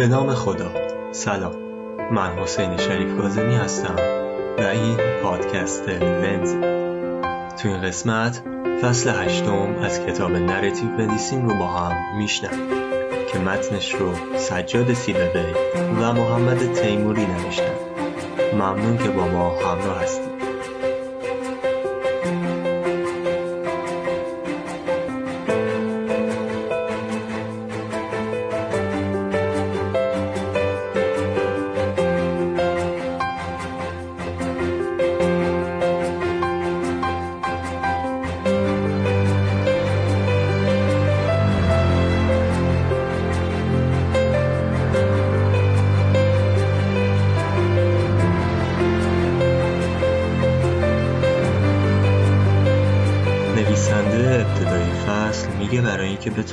به نام خدا. سلام. من حسین شریف کاظمی هستم و این پادکست لنز تو این قسمت فصل هشتم از کتاب Narrative Medicine رو با هم می‌شنویم که متنش رو سجاد سیبقی و محمد تیموری نوشتن. ممنون که با ما همراه هستید.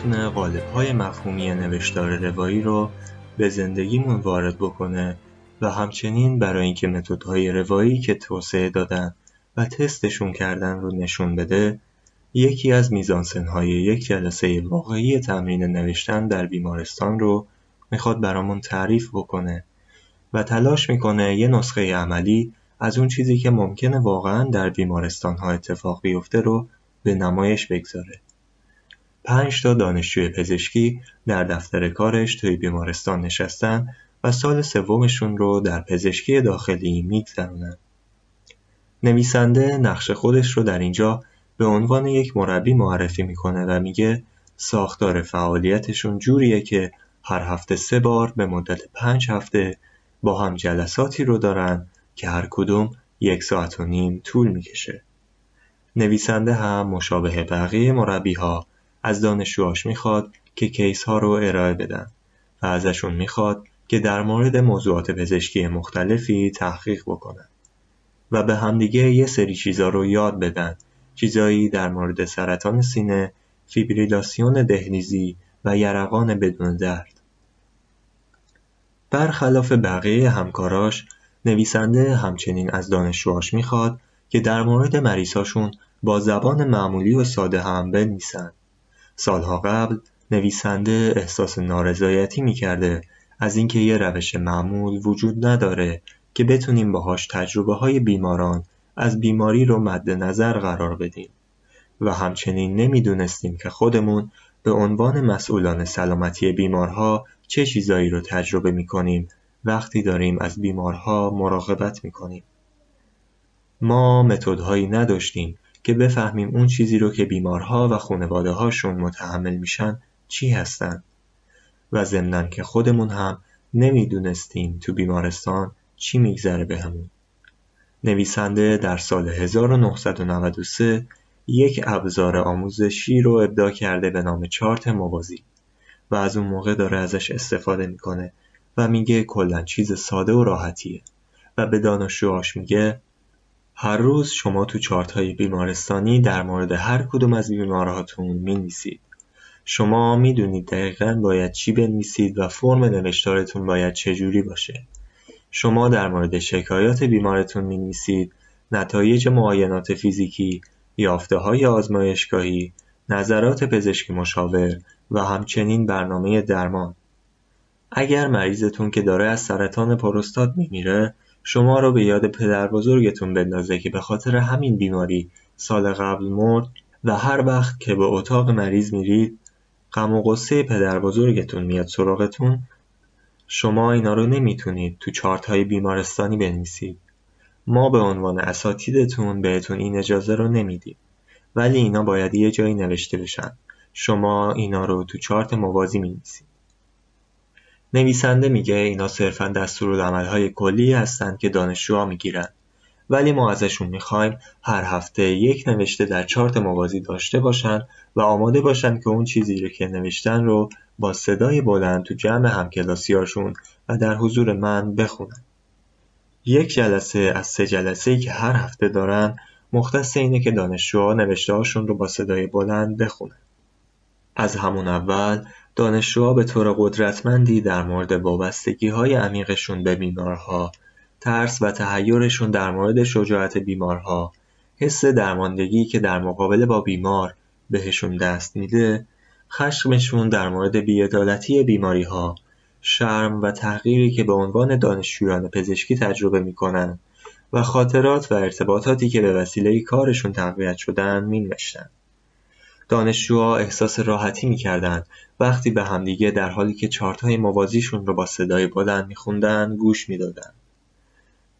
بتونه قالب‌های مفهومی نوشتار روایی رو به زندگیمون وارد بکنه و همچنین برای اینکه متدهای روایی که توسعه دادن و تستشون کردن رو نشون بده یکی از میزانسنهای یک جلسه واقعی تمرین نوشتن در بیمارستان رو می‌خواد برامون تعریف بکنه و تلاش می‌کنه یه نسخه عملی از اون چیزی که ممکنه واقعا در بیمارستان ها اتفاق بیفته رو به نمایش بگذاره. پنج تا دانشجوی پزشکی در دفتر کارش توی بیمارستان نشستن و سال سومشون رو در پزشکی داخلی میگذرونن. نویسنده نقش خودش رو در اینجا به عنوان یک مربی معرفی می‌کنه و میگه ساختار فعالیتشون جوریه که هر هفته سه بار به مدت پنج هفته با هم جلساتی رو دارن که هر کدوم یک ساعت و نیم طول می‌کشه. نویسنده هم مشابه بقیه مربیها از دانشجوهاش می‌خواد که کیس ها رو ارائه بدن و ازشون می‌خواد که در مورد موضوعات پزشکی مختلفی تحقیق بکنن و به همدیگه یه سری چیزا رو یاد بدن چیزایی در مورد سرطان سینه، فیبریلاسیون دهلیزی و یرقان بدون درد. برخلاف بقیه همکاراش نویسنده همچنین از دانشجوهاش می‌خواد که در مورد مریضاشون با زبان معمولی و ساده هم بنویسن. سالها قبل نویسنده احساس نارضایتی می‌کرده از اینکه یه روش معمول وجود نداره که بتونیم باهاش تجربه های بیماران از بیماری رو مد نظر قرار بدیم و همچنین نمی‌دونستیم که خودمون به عنوان مسئولان سلامتی بیمارها چه چیزایی رو تجربه می‌کنیم وقتی داریم از بیمارها مراقبت می‌کنیم. ما متدهایی نداشتیم که بفهمیم اون چیزی رو که بیمارها و خانواده هاشون متحمل میشن چی هستن و ضمنا که خودمون هم نمی‌دونستیم تو بیمارستان چی میگذره بهمون. نویسنده در سال 1993 یک ابزار آموزشی رو ابداع کرده به نام چارت موازی و از اون موقع داره ازش استفاده می‌کنه و میگه کلا چیز ساده و راحتیه و به دانشجوهاش میگه هر روز شما تو چارت های بیمارستانی در مورد هر کدوم از بیمارهاتون می شما می‌دونید دقیقا باید چی بنویسید و فرم نوشتارتون باید چجوری باشه. شما در مورد شکایات بیمارتون می نویسید، نتایج معاینات فیزیکی، یافته های آزمایشگاهی، نظرات پزشکی مشاور و همچنین برنامه درمان. اگر مریضتون که داره از سرطان پروستات میمیره شما رو به یاد پدر بزرگتون بندازه که به خاطر همین بیماری سال قبل مرد و هر وقت که به اتاق مریض میرید غم و غصه پدر بزرگتون میاد سراغتون. شما اینا رو نمی‌تونید تو چارت های بیمارستانی بنویسید. ما به عنوان اساتیدتون بهتون این اجازه رو نمیدیم. ولی اینا باید یه جایی نوشته بشن. شما اینا رو تو چارت موازی نویسید نویسنده میگه اینا صرفا دستورالعملهای کلی هستن که دانشجوها می‌گیرن ولی ما ازشون می‌خوایم هر هفته یک نوشته در چارت موازی داشته باشن و آماده باشن که اون چیزی رو که نوشتن رو با صدای بلند تو جمع همکلاسیاشون و در حضور من بخونن. یک جلسه از سه جلسه که هر هفته دارن مختص اینه که دانشجوها نوشته هاشون رو با صدای بلند بخونن. از همون اول دانشجوها به طور قدرتمندی در مورد های عمیقشون به بیمارها، ترس و تحیرشون در مورد شجاعت بیمارها، حس درماندگی که در مقابله با بیمار بهشون دست میده، خشمشون در مورد بیعدالتی بیماریها، شرم و تحقیری که به عنوان دانشجویان پزشکی تجربه می‌کنن و خاطرات و ارتباطاتی که به وسیله کارشون تقویت شدن مینوشتن. دانشجوها احساس راحتی می‌کردند. وقتی به همدیگه در حالی که چارتهای موازیشون رو با صدای بلند میخوندن گوش می‌دادند.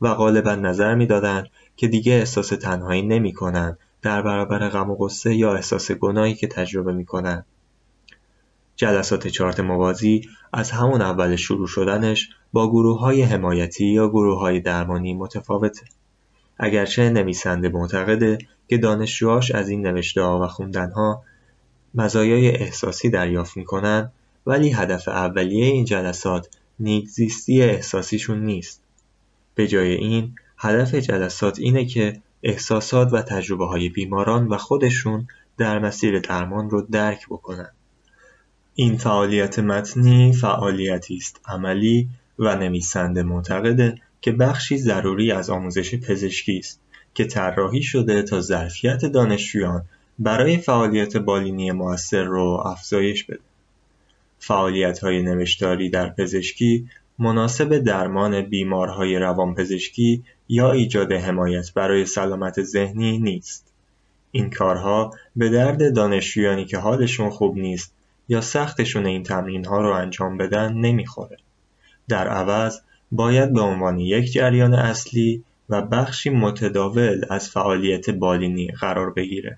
و غالبا نظر می‌دادند که دیگه احساس تنهایی نمی‌کنن در برابر غم و غصه یا احساس گناهی که تجربه می‌کنن. جلسات چارت موازی از همون اول شروع شدنش با گروه های حمایتی یا گروه های درمانی متفاوته. اگرچه نویسنده معتقده که دانشجوهاش از این نوشته ها و خوندن ها مزایای احساسی دریافت می‌کنن ولی هدف اولیه این جلسات نیکزیستی احساسیشون نیست. به جای این هدف جلسات اینه که احساسات و تجربه های بیماران و خودشون در مسیر درمان رو درک بکنن. این فعالیت متنی فعالیتی است عملی و نویسنده معتقده که بخشی ضروری از آموزش پزشکی است که طراحی شده تا ظرفیت دانشجویان برای فعالیت بالینی موثر رو افزایش بده. فعالیت های نوشتاری در پزشکی مناسب درمان بیمارهای روانپزشکی یا ایجاد حمایت برای سلامت ذهنی نیست. این کارها به درد دانشجویانی که حالشون خوب نیست یا سختشون این تمرین ها رو انجام بدن نمی‌خوره. در عوض باید به عنوان یک جریان اصلی و بخشی متداول از فعالیت بالینی قرار بگیره.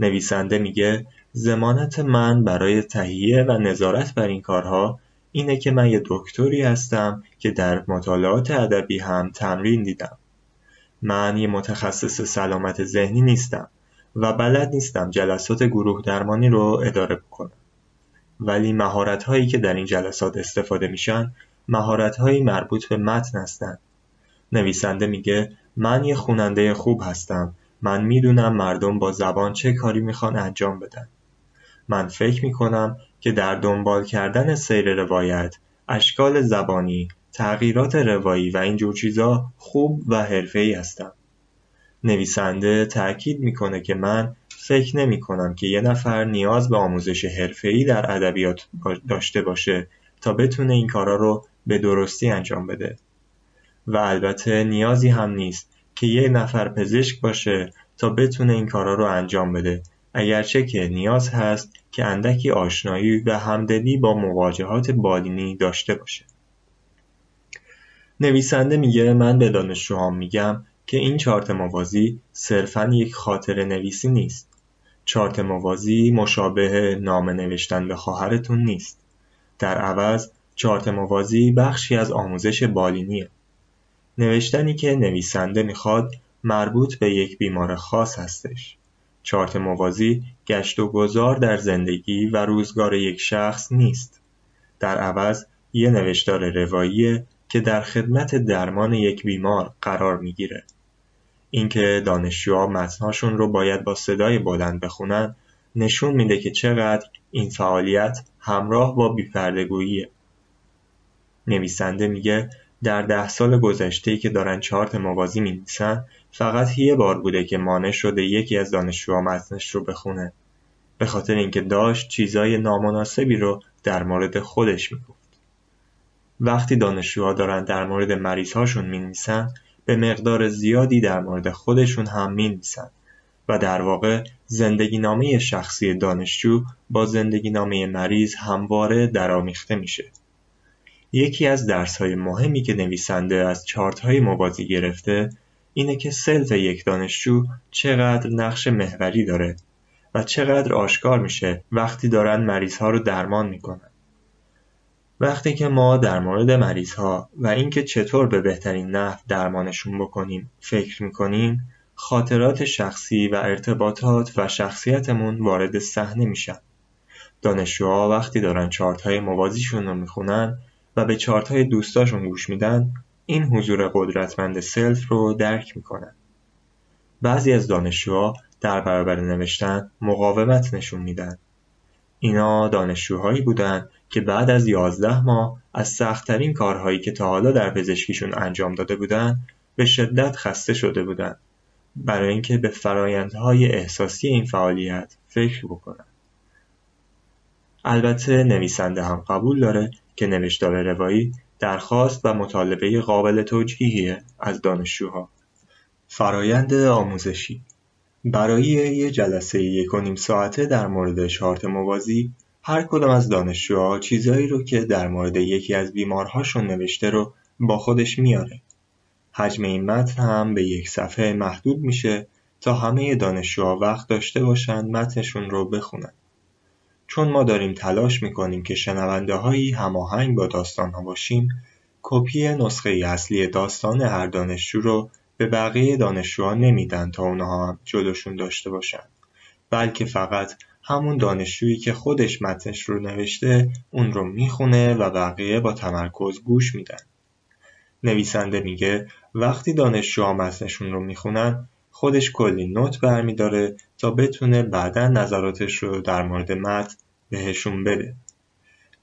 نویسنده میگه زمانت من برای تهیه و نظارت بر این کارها اینه که من یه دکتری هستم که در مطالعات ادبی هم تمرین دیدم. من یه متخصص سلامت ذهنی نیستم و بلد نیستم جلسات گروه درمانی رو اداره بکنم. ولی مهارت هایی که در این جلسات استفاده میشن مهارت هایی مربوط به متن هستند. نویسنده میگه من یه خوننده خوب هستم. من می‌دونم مردم با زبان چه کاری می‌خوان انجام بدن. من فکر می‌کنم که در دنبال کردن سیر روایت، اشکال زبانی، تغییرات روایی و اینجور چیزا خوب و حرفه‌ای هستم. نویسنده تأکید می‌کنه که من فکر نمی کنم که یه نفر نیاز به آموزش حرفه‌ای در ادبیات داشته باشه تا بتونه این کارا رو به درستی انجام بده. و البته نیازی هم نیست که یه نفر پزشک باشه تا بتونه این کارا رو انجام بده اگرچه که نیاز هست که اندکی آشنایی و همدلی با مواجهات بالینی داشته باشه. نویسنده میگه من به دانشجوهام میگم که این چارت موازی صرفا یک خاطر نویسی نیست. چارت موازی مشابه نامه نوشتن به خواهرتون نیست. در عوض چارت موازی بخشی از آموزش بالینیه. نوشتنی که نویسنده می‌خواد مربوط به یک بیمار خاص هستش. چارت موازی گشت و گذار در زندگی و روزگار یک شخص نیست. در عوض یه نوشتار رواییه که در خدمت درمان یک بیمار قرار می‌گیره. اینکه دانشجوها متنهاشون رو باید با صدای بلند بخونن نشون میده که چقدر این فعالیت همراه با بیپردگوییه. نویسنده میگه در ده سال گذشته که دارن چارت موازی می‌نویسن فقط یه بار بوده که مانع شده یکی از دانشجوها متنش رو بخونه به خاطر اینکه داشت چیزای نامناسبی رو در مورد خودش می‌گفت وقتی دانشجوها دارن در مورد مریضهاشون می‌نویسن به مقدار زیادی در مورد خودشون هم می‌نویسن و در واقع زندگی نامه شخصی دانشجو با زندگی نامه مریض همواره درآمیخته میشه. یکی از درسهای مهمی که نویسنده از های موازی گرفته اینه که سلف یک دانشجو چقدر نقش محوری داره و چقدر آشکار میشه وقتی دارن مریض ها رو درمان می‌کنن. وقتی که ما در مورد مریض ها و اینکه چطور به بهترین نحو درمانشون بکنیم فکر می‌کنیم خاطرات شخصی و ارتباطات و شخصیتمون وارد صحنه میشن. دانشجوها وقتی دارن چارت های موازیشون رو می‌خونن و به چارت های دوستاشون گوش میدن این حضور قدرتمند سلف رو درک می‌کنن. بعضی از دانشجوها در برابر نوشتن مقاومت نشون میدن. اینا دانشجوهایی بودند که بعد از یازده ماه از سختترین کارهایی که تا حالا در پزشکیشون انجام داده بودند به شدت خسته شده بودند برای اینکه به فرایندهای احساسی این فعالیت فکر بکنن. البته نویسنده هم قبول داره که نوشتار روایی درخواست و مطالبه قابل توجیهی از دانشجوها فرایند آموزشی برای یه جلسه یک و نیم ساعته در مورد شارت موازی هر کدام از دانشجوها چیزایی رو که در مورد یکی از بیمارهاشون نوشته رو با خودش میاره. حجم این متن هم به یک صفحه محدود میشه تا همه دانشجوها وقت داشته باشند متنشون رو بخونن. چون ما داریم تلاش می‌کنیم که شنونده هایی هماهنگ با داستان ها باشیم، کپی نسخه اصلی داستان هر دانشجو رو به بقیه دانشجوها نمیدن تا اونها هم جلوشون داشته باشن. بلکه فقط همون دانشجویی که خودش متنش رو نوشته اون رو می‌خونه و بقیه با تمرکز گوش میدن. نویسنده میگه وقتی دانشجوها متنشون رو می‌خونن خودش کلی نوت برمیداره تا بتونه بعدا نظراتش رو در مورد متن بهشون بده.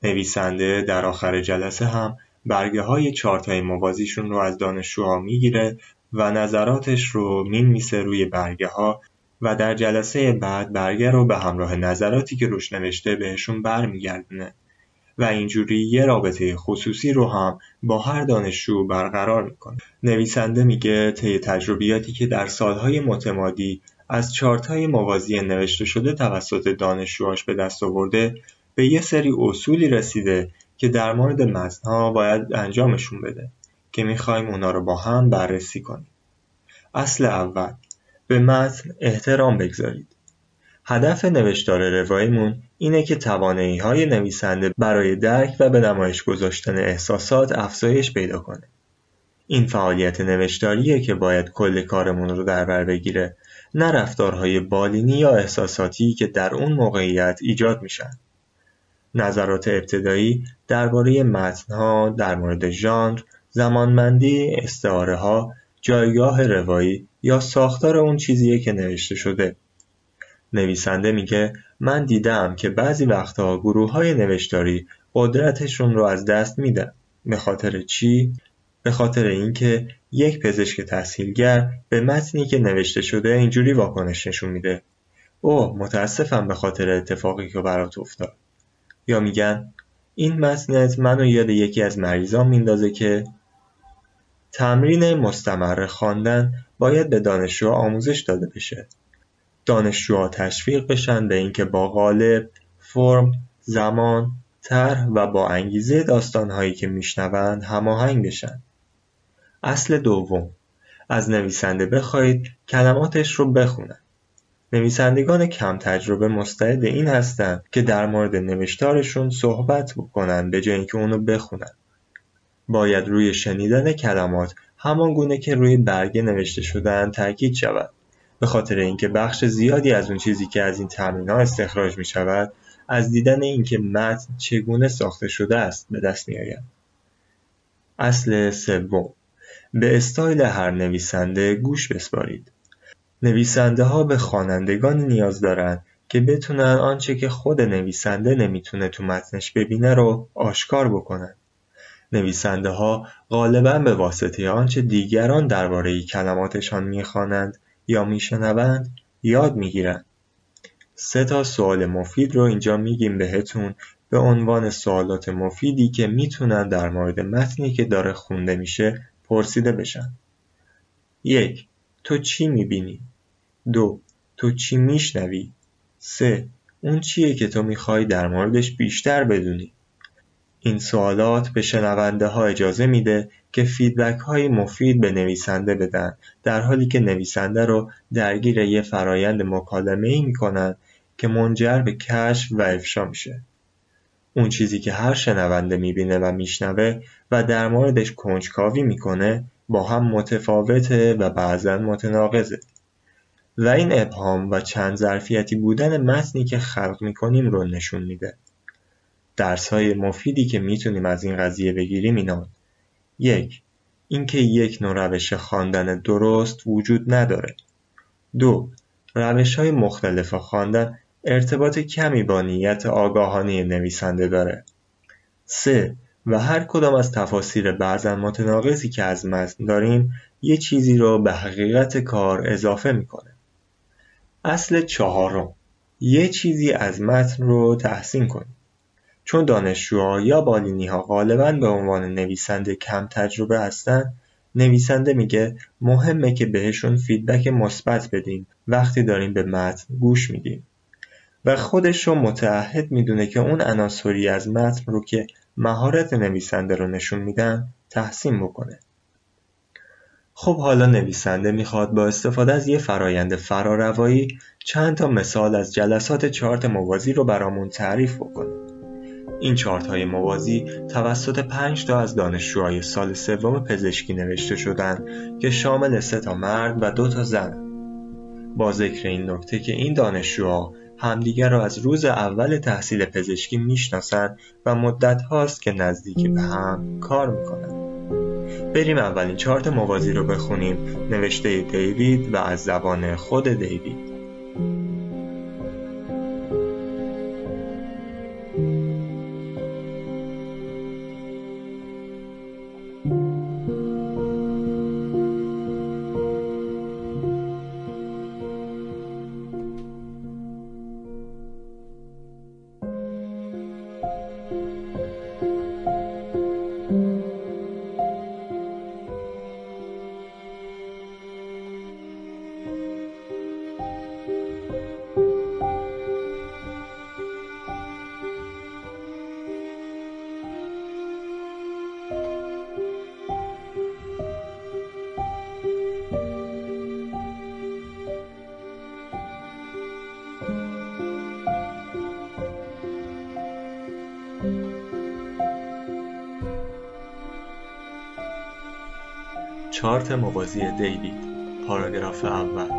نویسنده در آخر جلسه هم برگه های چارتای موازیشون رو از دانشجوها می‌گیره و نظراتش رو می‌نویسه روی برگه ها و در جلسه بعد برگه رو به همراه نظراتی که روش نوشته بهشون برمیگردونه و اینجوری یه رابطه خصوصی رو هم با هر دانشجو برقرار می‌کنه. نویسنده میگه طی تجربیاتی که در سالهای متمادی از چارتای موازی نوشته شده توسط دانشجوهاش به دست آورده به یه سری اصولی رسیده که در مورد متنها باید انجامشون بده که می‌خوایم اونا رو با هم بررسی کنیم. اصل اول به متن احترام بگذارید. هدف نوشتار رواییمون اینه که توانایی های نویسنده برای درک و به نمایش گذاشتن احساسات افزایش پیدا کنه. این فعالیت نوشتاریه که باید کل کارمون رو در بر بگیره نه رفتارهای بالینی یا احساساتی که در اون موقعیت ایجاد میشن. نظرات ابتدایی درباره متنها در مورد ژانر، زمانمندی استعاره ها، جایگاه روایی یا ساختار اون چیزیه که نوشته شده. نویسنده میگه من دیدم که بعضی وقتها گروه های نوشتاری قدرتشون رو از دست میدن. به خاطر چی؟ به خاطر اینکه یک پزشک تحصیلگر به متنی که نوشته شده اینجوری واکنش نشون میده. اوه متاسفم به خاطر اتفاقی که برات افتاد. یا میگن این متنت منو یاد یکی از مریضان میندازه که تمرین مستمر خواندن باید به دانشجو آموزش داده بشه. دانشجوها تشویق بشن به اینکه با قالب، فرم، زمان، طرح و با انگیزه داستانهایی که میشنوند هماهنگ بشن. اصل دوم از نویسنده بخواهید کلماتش رو بخونن. نویسندگان کم تجربه مستعد این هستند که در مورد نوشتارشون صحبت بکنن به جای اینکه اونو بخونن. باید روی شنیدن کلمات همان گونه که روی برگه نوشته شدن تاکید شود. به خاطر اینکه بخش زیادی از اون چیزی که از این تمرین ها استخراج می شود از دیدن اینکه متن چگونه ساخته شده است به دست می آید. اصل سوم به استایل هر نویسنده گوش بسپارید. نویسنده ها به خوانندگانی نیاز دارند که بتونن آنچه که خود نویسنده نمی‌تونه تو متنش ببینه رو آشکار بکنن. نویسنده ها غالبا به واسطه آنچه دیگران درباره کلماتشان می‌خوانند یا میشنوند یاد می‌گیرند. سه تا سوال مفید رو اینجا میگیم بهتون به عنوان سوالات مفیدی که می‌تونن در مورد متنی که داره خونده میشه پرسیده بشن. یک تو چی می‌بینی؟ دو تو چی میشنوی؟ سه اون چیه که تو می‌خوای در موردش بیشتر بدونی؟ این سوالات به شنونده ها اجازه میده که فیدبک های مفید به نویسنده بدن در حالی که نویسنده رو درگیر یه فرایند مکالمه ای می‌کنن که منجر به کشف و افشا میشه. اون چیزی که هر شنونده می‌بینه و میشنوه و در موردش کنجکاوی می‌کنه با هم متفاوته و بعضا متناقضه. و این ابهام و چند ظرفیتی بودن متنی که خلق می‌کنیم رو نشون میده. درس های مفیدی که می‌تونیم از این قضیه بگیریم اینان یک اینکه یک نوع روش خواندن درست وجود نداره. دو روش های مختلف خواندن ارتباط کمی با نیت آگاهانه نویسنده داره. سه و هر کدام از تفاسیر بعضا متناقضی که از متن داریم یه چیزی رو به حقیقت کار اضافه می‌کنه. اصل چهارم یه چیزی از متن رو تحسین کنیم. چون دانشجوها یا بالینیها غالبا به عنوان نویسنده کم تجربه هستن نویسنده میگه مهمه که بهشون فیدبک مثبت بدیم. وقتی داریم به متن گوش میدیم. و خودش رو متعهد می‌دونه که اون عناصری از متن رو که مهارت نویسنده رو نشون میدن تحسین بکنه خب حالا نویسنده می‌خواد با استفاده از یه فرایند فراروایی چند تا مثال از جلسات چارت موازی رو برامون تعریف بکنه. این چارت های موازی توسط پنج تا از دانشجوهای سال سوم پزشکی نوشته شدن که شامل سه تا مرد و دو تا زن. با ذکر این نکته که این دانشجوها همدیگر را از روز اول تحصیل پزشکی می‌شناسند و مدت هاست که نزدیکی به هم کار می‌کنند. بریم اولین چارت موازی رو بخونیم نوشته دیوید و از زبان خود دیوید چارت موازی دیوید پاراگراف اول.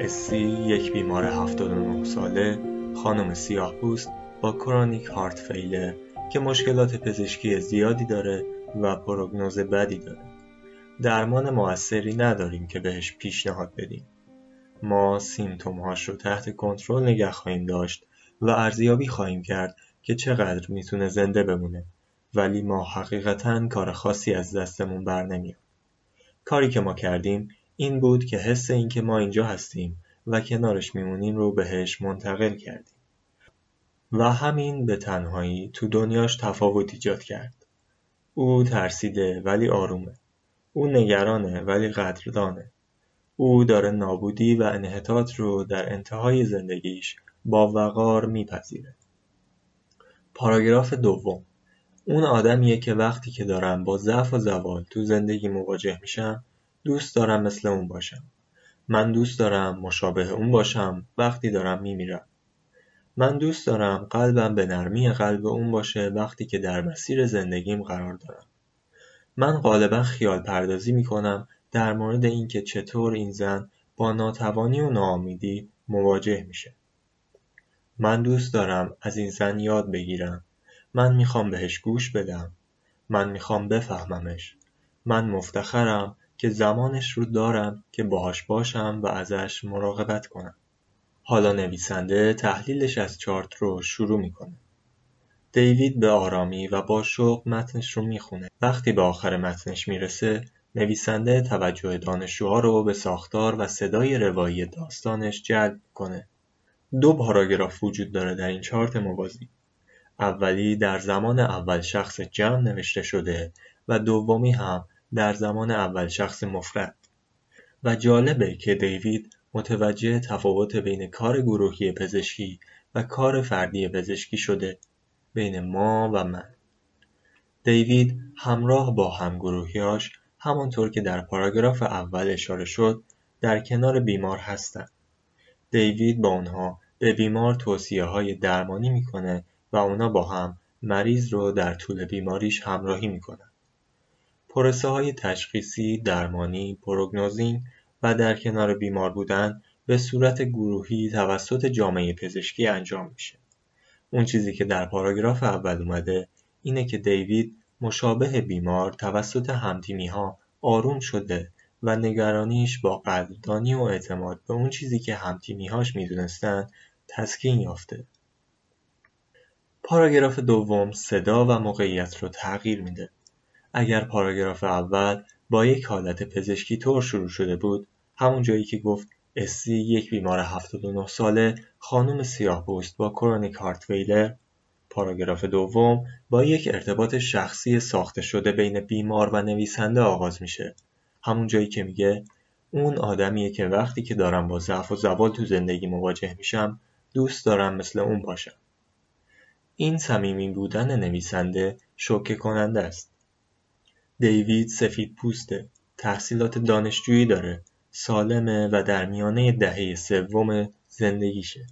اسی یک بیمار 79 ساله خانم سیاه پوست با کرونیک هارت فیلر که مشکلات پزشکی زیادی داره و پروگنوز بدی داره. درمان موثری نداریم که بهش پیشنهاد بدیم. ما سیمتومهاش رو تحت کنترل نگه خواهیم داشت و ارزیابی خواهیم کرد که چقدر می‌تونه زنده بمونه. ولی ما حقیقتا کار خاصی از دستمون بر نمیاد. کاری که ما کردیم این بود که حس اینکه ما اینجا هستیم و کنارش میمونیم رو بهش منتقل کردیم. و همین به تنهایی تو دنیاش تفاوت ایجاد کرد. او ترسیده ولی آرومه. او نگرانه ولی قدردانه. او داره نابودی و انحطاط رو در انتهای زندگیش با وقار میپذیره. پاراگراف دوم. اون آدمیه که وقتی که دارم با ضعف و زوال تو زندگی مواجه میشم دوست دارم مثل اون باشم. من دوست دارم مشابه اون باشم وقتی دارم میمیرم. من دوست دارم قلبم به نرمی قلب اون باشه وقتی که در مسیر زندگیم قرار دارم. من غالبا خیال پردازی می‌کنم در مورد اینکه چطور این زن با ناتوانی و ناامیدی مواجه میشه. من دوست دارم از این زن یاد بگیرم. من می‌خوام بهش گوش بدم. من می‌خوام بفهممش. من مفتخرم که زمانش رو دارم که باهاش باشم و ازش مراقبت کنم. حالا نویسنده تحلیلش از چارت رو شروع می‌کنه. دیوید به آرامی و با شوق متنش رو می‌خونه. وقتی به آخر متنش می‌رسه نویسنده توجه دانشجوها رو به ساختار و صدای روایی داستانش جلب کنه دو پاراگراف وجود داره در این چارت موازی. اولی در زمان اول شخص جمع نوشته شده و دومی هم در زمان اول شخص مفرد. و جالبه که دیوید متوجه تفاوت بین کار گروهی پزشکی و کار فردی پزشکی شده بین ما و من. دیوید همراه با همگروهیاش همانطور که در پاراگراف اول اشاره شد در کنار بیمار هستند. دیوید با اونها به بیمار توصیه های درمانی می‌کنه و اونا با هم مریض رو در طول بیماریش همراهی می‌کنن. پروسه های تشخیصی، درمانی، پروگنوزینگ و در کنار بیمار بودن به صورت گروهی توسط جامعه پزشکی انجام میشه. اون چیزی که در پاراگراف اول اومده اینه که دیوید مشابه بیمار توسط همتیمی ها آروم شده و نگرانیش با قدردانی و اعتماد به اون چیزی که همتیمیهاش می‌دونستن تسکین یافته. پاراگراف دوم صدا و موقعیت رو تغییر میده. اگر پاراگراف اول با یک حالت پزشکی طور شروع شده بود همون جایی که گفت اسی یک بیمار 79 ساله خانم سیاه پوست با کرونیک هارت ویلر پاراگراف دوم با یک ارتباط شخصی ساخته شده بین بیمار و نویسنده آغاز میشه همون جایی که میگه اون آدمیه که وقتی که دارم با ضعف و زوال تو زندگی مواجه میشم دوست دارم مثل اون باشم این صمیمی بودن نویسنده شوکه کننده است. دیوید سفید پوسته تحصیلات دانشجویی داره سالمه و در میانه دهه سوم زندگیشه.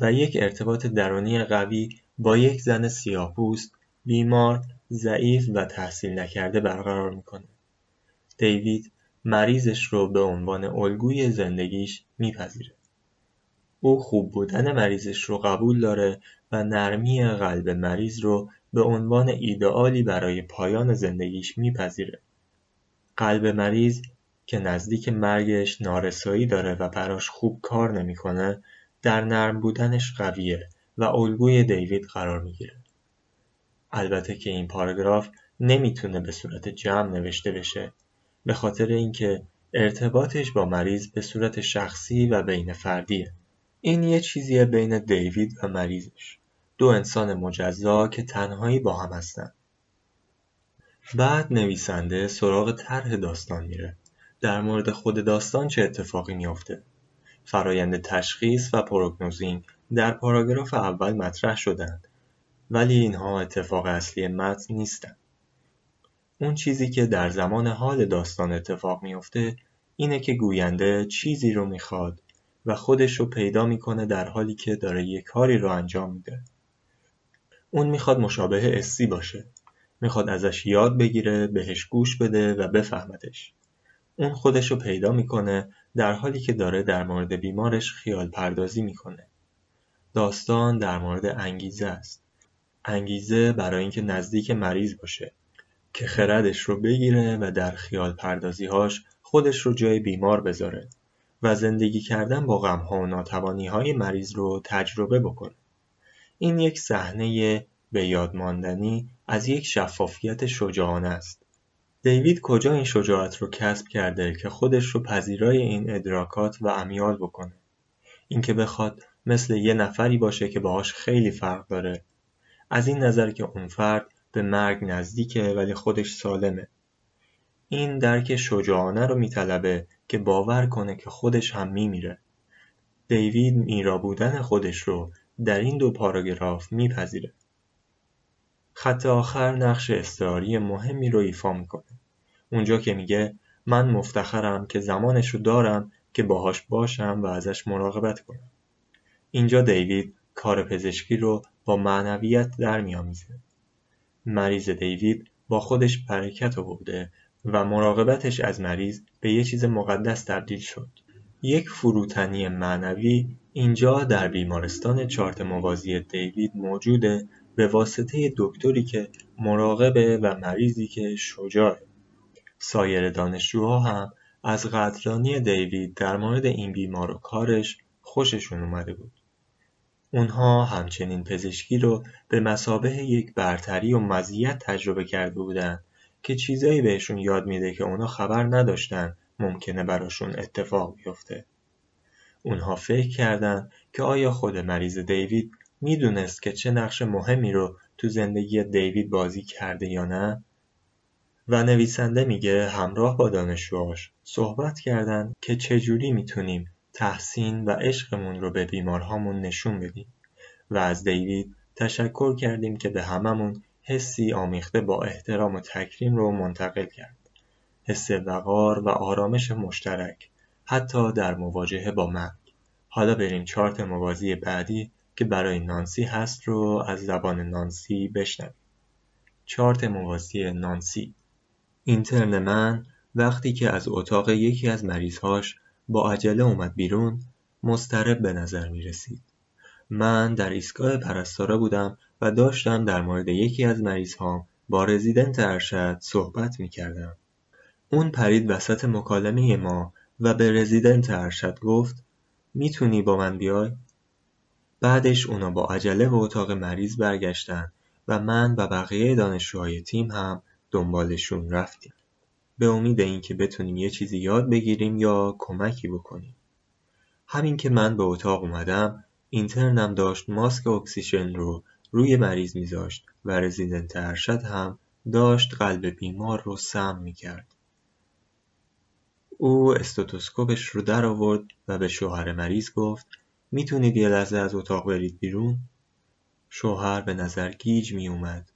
و یک ارتباط درونی قوی با یک زن سیاهپوست بیمار ضعیف و تحصیل نکرده برقرار می‌کنه. دیوید مریضش رو به عنوان الگوی زندگیش میپذیره. او خوب بودن مریضش رو قبول داره و نرمی قلب مریض رو به عنوان ایدئالی برای پایان زندگیش میپذیره قلب مریض که نزدیک مرگش نارسایی داره و براش خوب کار نمی‌کنه در نرم بودنش قویه و الگوی دیوید قرار می‌گیره. البته که این پاراگراف نمی‌تونه به صورت جمع نوشته بشه به خاطر اینکه ارتباطش با مریض به صورت شخصی و بین فردیه. این یه چیزیه بین دیوید و مریضش. دو انسان مجزا که تنهایی با هم هستن. بعد نویسنده سراغ طرح داستان میره. در مورد خود داستان چه اتفاقی میافته؟ فرایند تشخیص و پروگنوزینگ در پاراگراف اول مطرح شدند ولی اینها اتفاق اصلی متن نیستند. اون چیزی که در زمان حال داستان اتفاق میفته اینه که گوینده چیزی رو می‌خواد و خودش رو پیدا می‌کنه در حالی که داره یک کاری رو انجام میده. اون می‌خواد مشابه اسی باشه. می‌خواد ازش یاد بگیره، بهش گوش بده و بفهمدش. اون خودش رو پیدا می‌کنه در حالی که داره در مورد بیمارش خیال پردازی می‌کنه. داستان در مورد انگیزه است. انگیزه برای اینکه نزدیک مریض باشه که خردش رو بگیره و در خیال پردازیهاش خودش رو جای بیمار بذاره و زندگی کردن با غمها و ناتوانی های مریض رو تجربه بکنه. این یک صحنه به یاد ماندنی از یک شفافیت شجاعانه است. دیوید کجا این شجاعت رو کسب کرده که خودش رو پذیرای این ادراکات و امیال بکنه اینکه بخواد مثل یه نفری باشه که باهاش خیلی فرق داره از این نظر که اون فرد به مرگ نزدیکه ولی خودش سالمه این درک شجاعانه رو میطلبه که باور کنه که خودش هم میمیره دیوید میرا بودن خودش رو در این دو پاراگراف میپذیره خط آخر نقش استعاری مهمی رو ایفا می‌کنه. اونجا که میگه من مفتخرم که زمانش رو دارم که باهاش باشم و ازش مراقبت کنم. اینجا دیوید کار پزشکی رو با معنویت در میامیزه. مریض دیوید با خودش برکت آورده و مراقبتش از مریض به یه چیز مقدس تبدیل شد. یک فروتنی معنوی اینجا در بیمارستان چارت موازی دیوید موجوده به واسطه دکتری که مراقبه و مریضی که شجاعه. سایر دانشجوها هم از قدردانی دیوید در مورد این بیمار و کارش خوششون اومده بود. اونها همچنین پزشکی رو به مسابه یک برتری و مزیت تجربه کرده بودن که چیزایی بهشون یاد میده که اونا خبر نداشتن ممکنه براشون اتفاق بیفته. اونها فکر کردن که آیا خود مریض دیوید می‌دونست که چه نقش مهمی رو تو زندگی دیوید بازی کرده یا نه؟ و نویسنده میگه همراه با دانشجوهاش صحبت کردن که چجوری می‌تونیم تحسین و عشقمون رو به بیمارهامون نشون بدیم و از دیوید تشکر کردیم که به هممون حسی آمیخته با احترام و تکریم رو منتقل کرد. حس وقار و آرامش مشترک حتی در مواجهه با مرگ. حالا بریم چارت موازی بعدی که برای نانسی هست رو از زبان نانسی بشنویم. چارت موازی نانسی اینترن من وقتی که از اتاق یکی از مریضهاش با عجله اومد بیرون مسترب به نظر می رسید. من در ایستگاه پرستاره بودم و داشتم در مورد یکی از مریضهام با رزیدنت ارشد صحبت می کردم. اون پرید وسط مکالمه ما و به رزیدنت ارشد گفت می‌تونی با من بیای؟ بعدش اونا با عجله به اتاق مریض برگشتن و من و بقیه دانشجوهای تیم هم دنبالشون رفتیم. به امید اینکه بتونیم یه چیزی یاد بگیریم یا کمکی بکنیم. همین که من به اتاق اومدم اینترنم داشت ماسک اکسیژن رو روی مریض میذاشت و رزیدنت ارشد هم داشت قلب بیمار رو سم می‌کرد. او استوتوسکوپش رو در آورد و به شوهر مریض گفت می‌تونید یه لحظه از اتاق برید بیرون؟ شوهر به نظر گیج می اومد.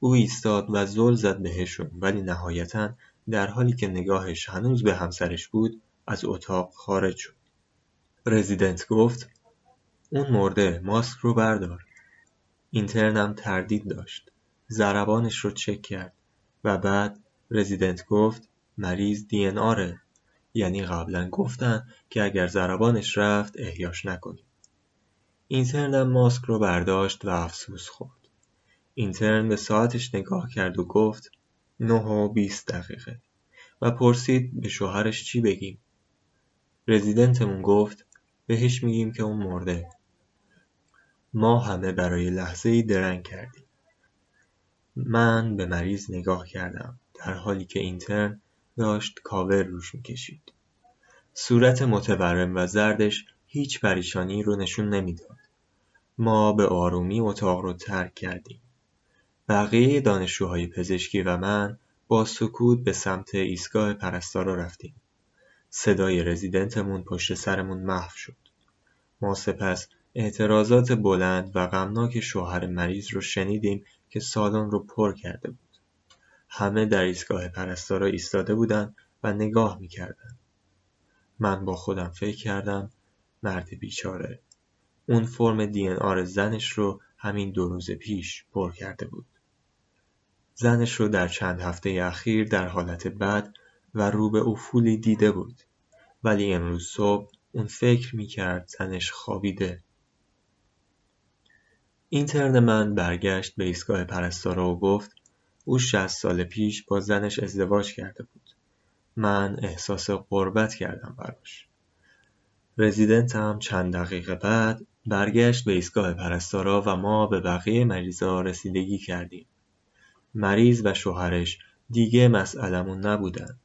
او ایستاد و زل زد بهشون ولی نهایتا در حالی که نگاهش هنوز به همسرش بود از اتاق خارج شد. رزیدنت گفت اون مرده ماسک رو بردار. اینترنم تردید داشت. زربانش رو چک کرد و بعد رزیدنت گفت مریض دی ان آره یعنی قبلا گفتن که اگر زربانش رفت احیاش نکنیم. اینترنم ماسک رو برداشت و افسوس خورد. اینترن به ساعتش نگاه کرد و گفت نه و بیست دقیقه و پرسید به شوهرش چی بگیم. رزیدنتمون گفت بهش میگیم که اون مرده. ما همه برای لحظه ای درنگ کردیم. من به مریض نگاه کردم در حالی که اینترن داشت کاور روش می‌کشید. صورت متورم و زردش هیچ پریشانی رو نشون نمی‌داد. ما به آرومی اتاق رو ترک کردیم. بقیه دانشجوهای پزشکی و من با سکوت به سمت ایستگاه پرستارا رفتیم. صدای رزیدنتمون پشت سرمون محو شد. ما سپس اعتراضات بلند و غمناک شوهر مریض رو شنیدیم که سالن رو پر کرده بود. همه در ایستگاه پرستارا ایستاده بودند و نگاه می‌کردند. من با خودم فکر کردم مرد بیچاره اون فرم دی آر زنش رو همین دو روز پیش پر کرده بود. زنش رو در چند هفته اخیر در حالت بد و رو به افولی دیده بود ولی امروز صبح اون فکر می‌کرد زنش خوابیده. اینترن من برگشت به ایستگاه پرستارا و گفت او شست سال پیش با زنش ازدواج کرده بود. من احساس قربت کردم براش. رزیدنتم چند دقیقه بعد برگشت به ایستگاه پرستارا و ما به بقیه مریضا رسیدگی کردیم. مریض و شوهرش دیگه مسئلمون نبودن.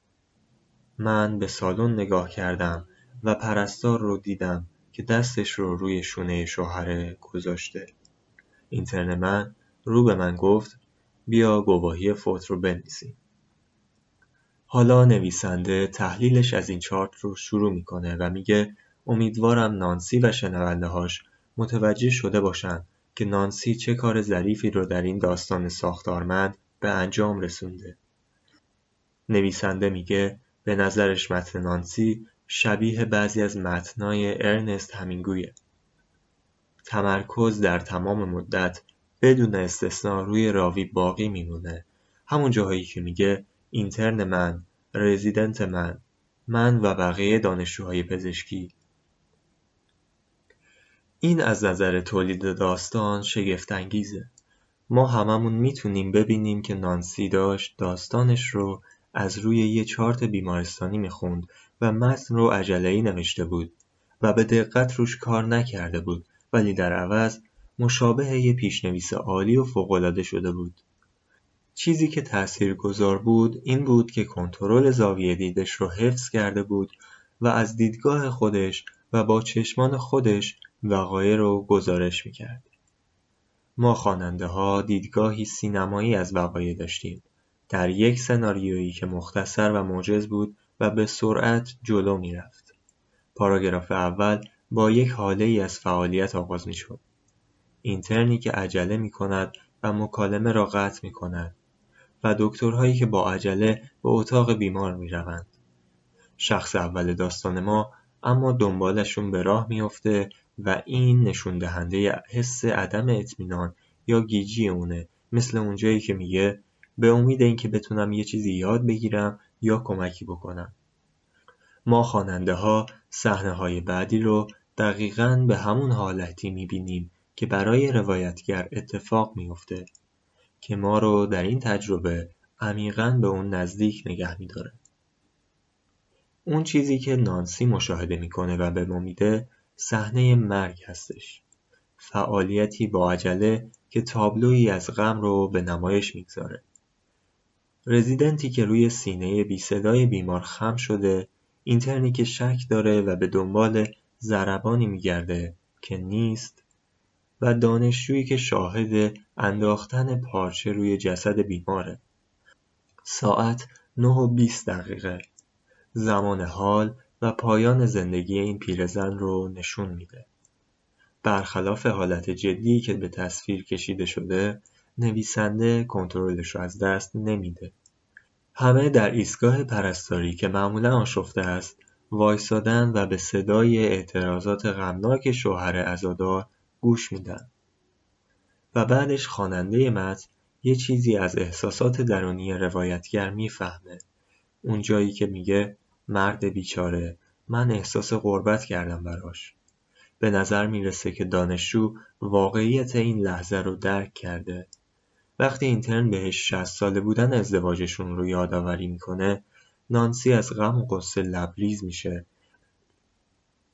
من به سالن نگاه کردم و پرستار رو دیدم که دستش رو روی شونه شوهره گذاشته. اینترن من رو به من گفت بیا گواهی فوت رو بنویسیم. حالا نویسنده تحلیلش از این چارت رو شروع می‌کنه و میگه امیدوارم نانسی و شنونده‌هاش متوجه شده باشند که نانسی چه کار ظریفی رو در این داستان ساختارمند به انجام رسونده. نویسنده میگه به نظرش متن نانسی شبیه بعضی از متنای ارنست همینگویه. تمرکز در تمام مدت بدون استثنا روی راوی باقی میمونه. همون جاهایی که میگه اینترن من، رزیدنت من، من و بقیه دانشجوهای پزشکی این از نظر تولید داستان انگیزه. ما هممون می‌تونیم ببینیم که نانسی داشت داستانش رو از روی یه چارت بیمارستانی می‌خوند و متن رو عجله‌ای نوشته بود و به دقت روش کار نکرده بود ولی در عوض مشابه یه پیشنویس عالی و فوق‌العاده شده بود. چیزی که گذار بود این بود که کنترل زاویه دیدش رو حفظ کرده بود و از دیدگاه خودش و با چشمان خودش وقایع رو گزارش می‌کرد. ما خواننده ها دیدگاهی سینمایی از وقایع داشتیم در یک سناریویی که مختصر و موجز بود و به سرعت جلو می‌رفت. پاراگراف اول با یک حاله ای از فعالیت آغاز می شد. اینترنی که عجله می کند و مکالمه را قطع می کند و دکترهایی که با عجله به اتاق بیمار می روند. شخص اول داستان ما اما دنبالشون به راه میافته و این نشون دهنده حس عدم اطمینان یا گیجی اونه مثل اونجایی که میگه به امید اینکه بتونم یه چیزی یاد بگیرم یا کمکی بکنم ما خواننده ها صحنه های بعدی رو دقیقا به همون حالتی می‌بینیم که برای روایتگر اتفاق میافته که ما رو در این تجربه عمیقا به اون نزدیک نگه میداره. اون چیزی که نانسی مشاهده می‌کنه و به ما میده صحنه مرگ هستش. فعالیتی با عجله که تابلویی از غم رو به نمایش می‌گذاره. رزیدنتی که روی سینه بی صدای بیمار خم شده اینترنی که شک داره و به دنبال ضربانی میگرده که نیست و دانشجویی که شاهد انداختن پارچه روی جسد بیماره. ساعت نه و بیست دقیقه زمان حال و پایان زندگی این پیرزن رو نشون میده. برخلاف حالت جدی که به تصویر کشیده شده، نویسنده کنترلش رو از دست نمیده. همه در ایستگاه پرستاری که معمولا آشفته است، وایسادن و به صدای اعتراضات غمناک شوهر عزادار گوش میدن. و بعدش خواننده متن یه چیزی از احساسات درونی روایتگر می‌فهمه. اون جایی که میگه مرد بیچاره من احساس غربت کردم براش. به نظر می‌رسه که دانشجو واقعیت این لحظه رو درک کرده. وقتی اینترن بهش 60 ساله بودن ازدواجشون رو یادآوری می‌کنه نانسی از غم و قصه لبریز میشه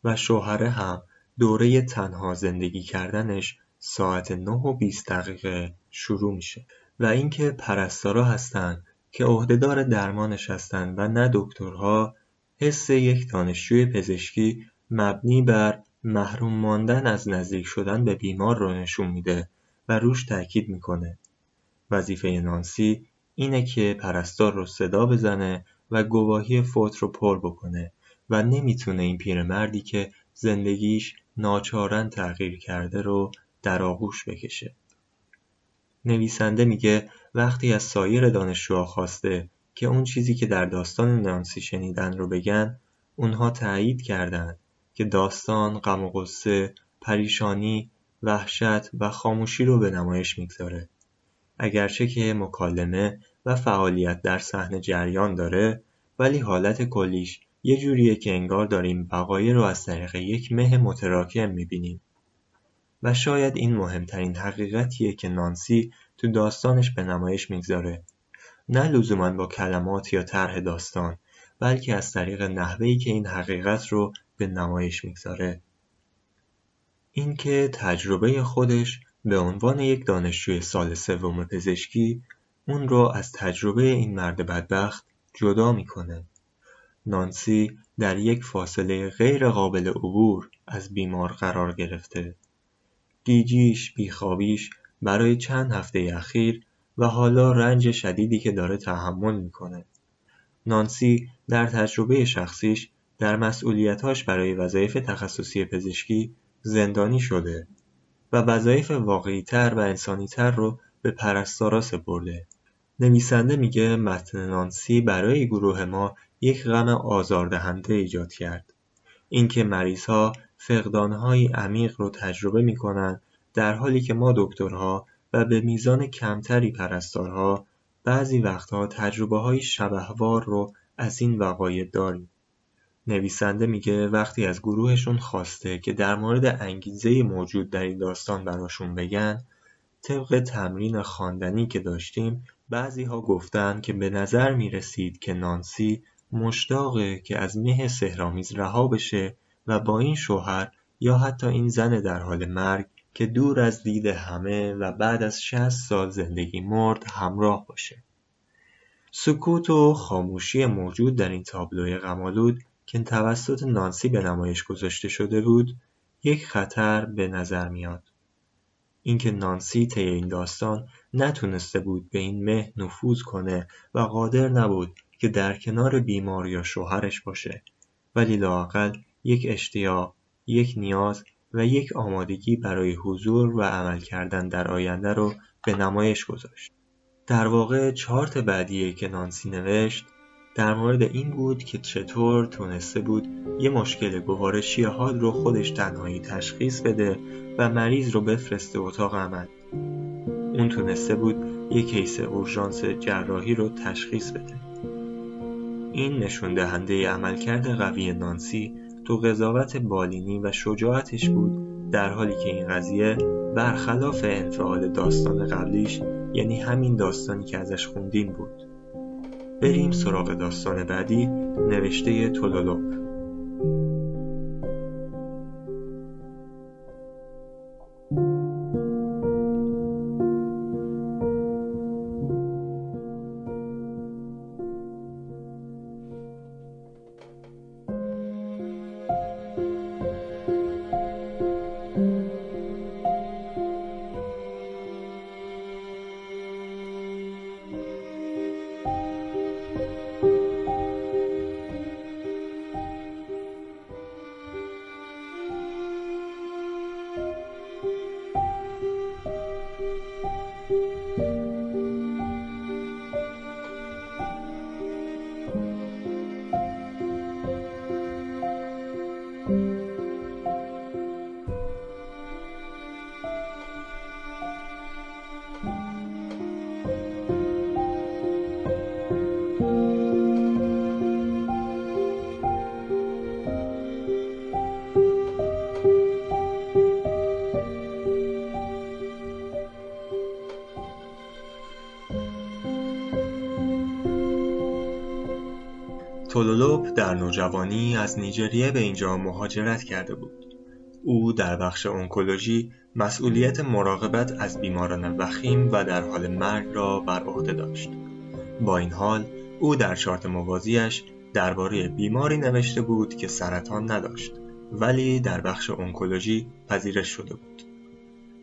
و شوهره هم دوره تنها زندگی کردنش ساعت 9 و 20 دقیقه شروع میشه و اینکه پرستارا هستن که عهدهدار درمانش هستن و نه دکترها حس یک دانشجوی پزشکی مبنی بر محروم ماندن از نزدیک شدن به بیمار رو نشون میده و روش تاکید می‌کنه. وظیفه نانسی اینه که پرستار رو صدا بزنه و گواهی فوت رو پر بکنه و نمی‌تونه این پیرمردی که زندگیش ناچارن تغییر کرده رو در آغوش بکشه. نویسنده میگه وقتی از سایر دانشجوها خواسته که اون چیزی که در داستان نانسی شنیدن رو بگن اونها تایید کردند که داستان غم و غصه، پریشانی، وحشت و خاموشی رو به نمایش می‌گذاره. اگرچه که مکالمه و فعالیت در صحنه جریان داره ولی حالت کلیش یه جوریه که انگار داریم بقایه رو از طریق یک مه متراکم می‌بینیم. و شاید این مهمترین حقیقتیه که نانسی تو داستانش به نمایش می‌گذاره. نه لزوما با کلمات یا طرح داستان بلکه از طریق نحوهی که این حقیقت رو به نمایش می‌گذاره. اینکه تجربه خودش به عنوان یک دانشجوی سال سوم پزشکی اون رو از تجربه این مرد بدبخت جدا می‌کنه. نانسی در یک فاصله غیر قابل عبور از بیمار قرار گرفته. گیجیش، بیخوابیش برای چند هفته اخیر و حالا رنج شدیدی که داره تحمل می‌کنه. نانسی در تجربه شخصیش در مسئولیتاش برای وظایف تخصصی پزشکی زندانی شده و وظایف واقعیتر و انسانیتر رو به پرستارا سپرده. نویسنده میگه متن نانسی برای گروه ما یک غم آزاردهنده ایجاد کرد. اینکه مریضها فقدانهایی عمیق رو تجربه می‌کنن در حالی که ما دکترها و به میزان کمتری پرستارها بعضی وقتها تجربه های شبهوار رو از این وقایع داریم. نویسنده میگه وقتی از گروهشون خواسته که در مورد انگیزه موجود در این داستان براشون بگن طبق تمرین خواندنی که داشتیم بعضی ها گفتن که به نظر می رسید که نانسی مشتاقه که از مه سهرامیز رها بشه و با این شوهر یا حتی این زن در حال مرگ که دور از دید همه و بعد از 60 سال زندگی مرد همراه باشه. سکوت و خاموشی موجود در این تابلوی غمالود که توسط نانسی به نمایش گذاشته شده بود یک خطر به نظر میاد. اینکه نانسی طی این داستان نتونسته بود به این مه نفوذ کنه و قادر نبود که در کنار بیمار یا شوهرش باشه ولی لاقل یک اشتیاق، یک نیاز و یک آمادگی برای حضور و عمل کردن در آینده رو به نمایش گذاشت. در واقع چارت بعدیه که نانسی نوشت در مورد این بود که چطور تونسته بود یه مشکل گوارشی حاد رو خودش تنهایی تشخیص بده و مریض رو بفرسته اتاق عمل. اون تونسته بود یه کیس اورژانس جراحی رو تشخیص بده. این نشون دهنده عملکرد قوی نانسی تو قضاوت بالینی و شجاعتش بود در حالی که این قضیه برخلاف انفعال داستان قبلیش یعنی همین داستانی که ازش خوندیم بود بریم سراغ داستان بعدی نوشته تولولوب تولولوپ در نوجوانی از نیجریه به اینجا مهاجرت کرده بود. او در بخش انکولوژی مسئولیت مراقبت از بیماران وخیم و در حال مرگ را بر عهده داشت. با این حال او در چارت موازیش درباره بیماری نوشته بود که سرطان نداشت ولی در بخش انکولوژی پذیرش شده بود.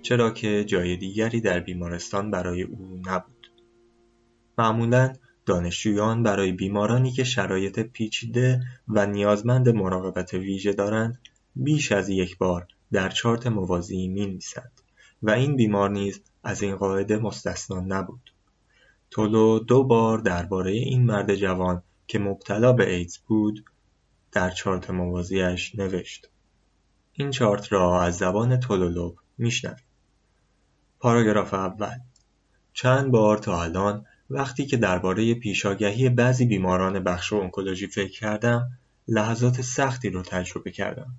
چرا که جای دیگری در بیمارستان برای او نبود. معمولا دانشجویان برای بیمارانی که شرایط پیچیده و نیازمند مراقبت ویژه دارند بیش از یک بار در چارت موازی می و این بیمار نیز از این قاعده مستثنا نبود. تولو دو بار درباره این مرد جوان که مبتلا به ایدز بود در چارت موازیش نوشت. این چارت را از زبان تولولوب میشنویم. پاراگراف اول چند بار تا الان وقتی که درباره پیشاگهی بعضی بیماران بخش انکولوژی فکر کردم لحظات سختی رو تجربه کردم.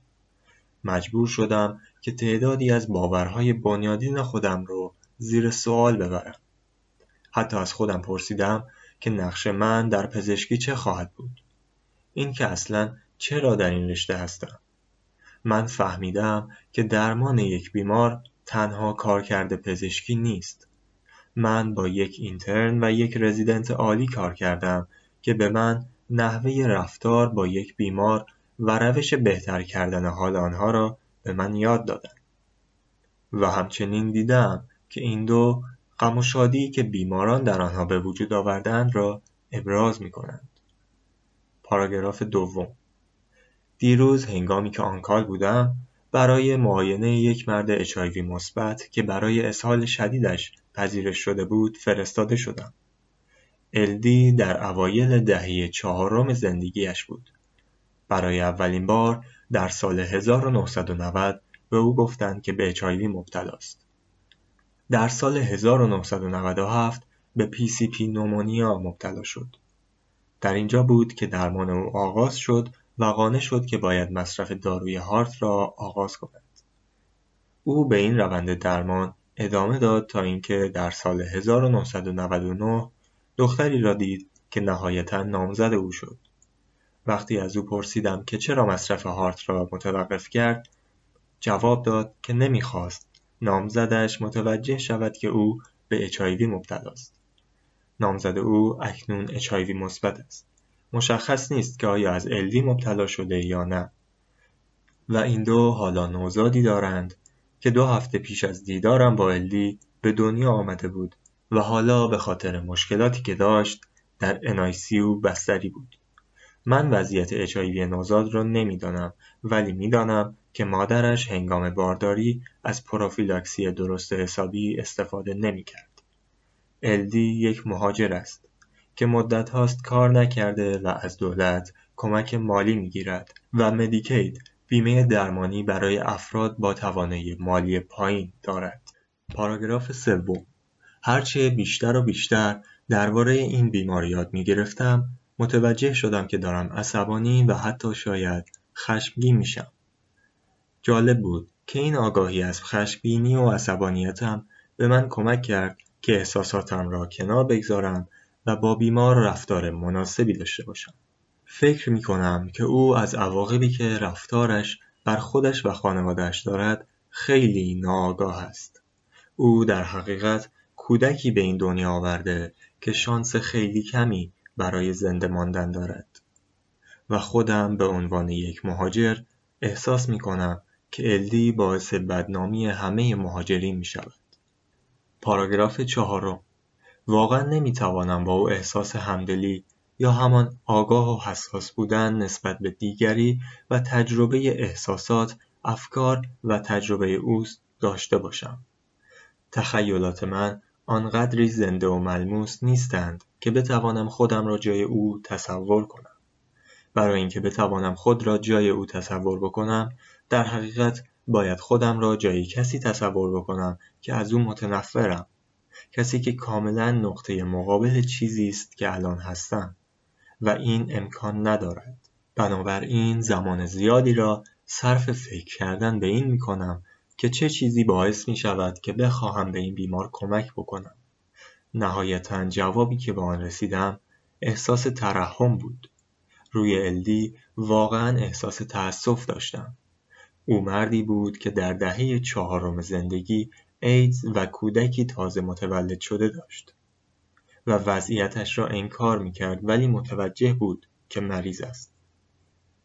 مجبور شدم که تعدادی از باورهای بنیادین خودم رو زیر سوال ببرم. حتی از خودم پرسیدم که نقش من در پزشکی چه خواهد بود. این که اصلا چرا در این رشته هستم؟ من فهمیدم که درمان یک بیمار تنها کارکرد پزشکی نیست. من با یک اینترن و یک رزیدنت عالی کار کردم که به من نحوه رفتار با یک بیمار و روش بهتر کردن حال آنها را به من یاد دادند و همچنین دیدم که این دو غم و شادی که بیماران در آنها به وجود آوردند را ابراز می کنند. پاراگراف دوم دیروز هنگامی که آنکال بودم برای معاینه یک مرد HIV مثبت که برای اسهال شدیدش پذیرش شده بود فرستاده شدم. الدی در اوایل دهه چهارم زندگیش بود. برای اولین بار در سال 1990 به او گفتند که به HIV مبتلاست. در سال 1997 به PCP نومونیا مبتلا شد. در اینجا بود که درمان او آغاز شد و قانع شد که باید مصرف داروی هارت را آغاز کند. او به این روند درمان ادامه داد تا اینکه در سال 1999 دختری را دید که نهایتا نامزد او شد. وقتی از او پرسیدم که چرا مصرف هارت را متوقف کرد جواب داد که نمی‌خواست نامزدش متوجه شود که او به HIV مبتلاست. نامزد او اکنون HIV مثبت است. مشخص نیست که آیا از الدی مبتلا شده یا نه و این دو حالا نوزادی دارند که دو هفته پیش از دیدارم با الدی به دنیا آمده بود و حالا به خاطر مشکلاتی که داشت در NICU بستری بود. من وضعیت HIV نوزاد را نمی‌دانم ولی می‌دانم که مادرش هنگام بارداری از پروفیلاکسی درست حسابی استفاده نمی کرد. الدی یک مهاجر است که مدت هاست کار نکرده و از دولت کمک مالی می‌گیرد و مدیکید بیمه درمانی برای افراد با توانایی مالی پایین دارد. پاراگراف سوم هرچه بیشتر و بیشتر درباره این بیماری یاد می گرفتم متوجه شدم که دارم عصبانی و حتی شاید خشمگین میشم. جالب بود که این آگاهی از خشمگینی و عصبانیتم به من کمک کرد که احساساتم را کنار بگذارم و با بیمار رفتار مناسبی داشته باشم. فکر می کنم که او از عواقبی که رفتارش بر خودش و خانوادهش دارد خیلی ناآگاه است. او در حقیقت کودکی به این دنیا آورده که شانس خیلی کمی برای زنده ماندن دارد. و خودم به عنوان یک مهاجر احساس می کنم که الدی باعث بدنامی همه مهاجرین می شود. پاراگراف چهارم واقعا نمی‌توانم با او احساس همدلی یا همان آگاه و حساس بودن نسبت به دیگری و تجربه احساسات، افکار و تجربه اوست داشته باشم. تخیلات من آنقدری زنده و ملموس نیستند که بتوانم خودم را جای او تصور کنم. برای اینکه بتوانم خود را جای او تصور بکنم در حقیقت باید خودم را جای کسی تصور بکنم که از او متنفرم کسی که کاملا نقطه مقابل چیزی است که الان هستم و این امکان ندارد. بنابراین زمان زیادی را صرف فکر کردن به این می کنم که چه چیزی باعث می شود که بخواهم به این بیمار کمک بکنم. نهایتا جوابی که به آن رسیدم احساس ترحم بود. روی الدی واقعا احساس تأسف داشتم. او مردی بود که در دهه چهارم زندگی ایدز و کودکی تازه متولد شده داشت. و وضعیتش را انکار می‌کرد ولی متوجه بود که مریض است.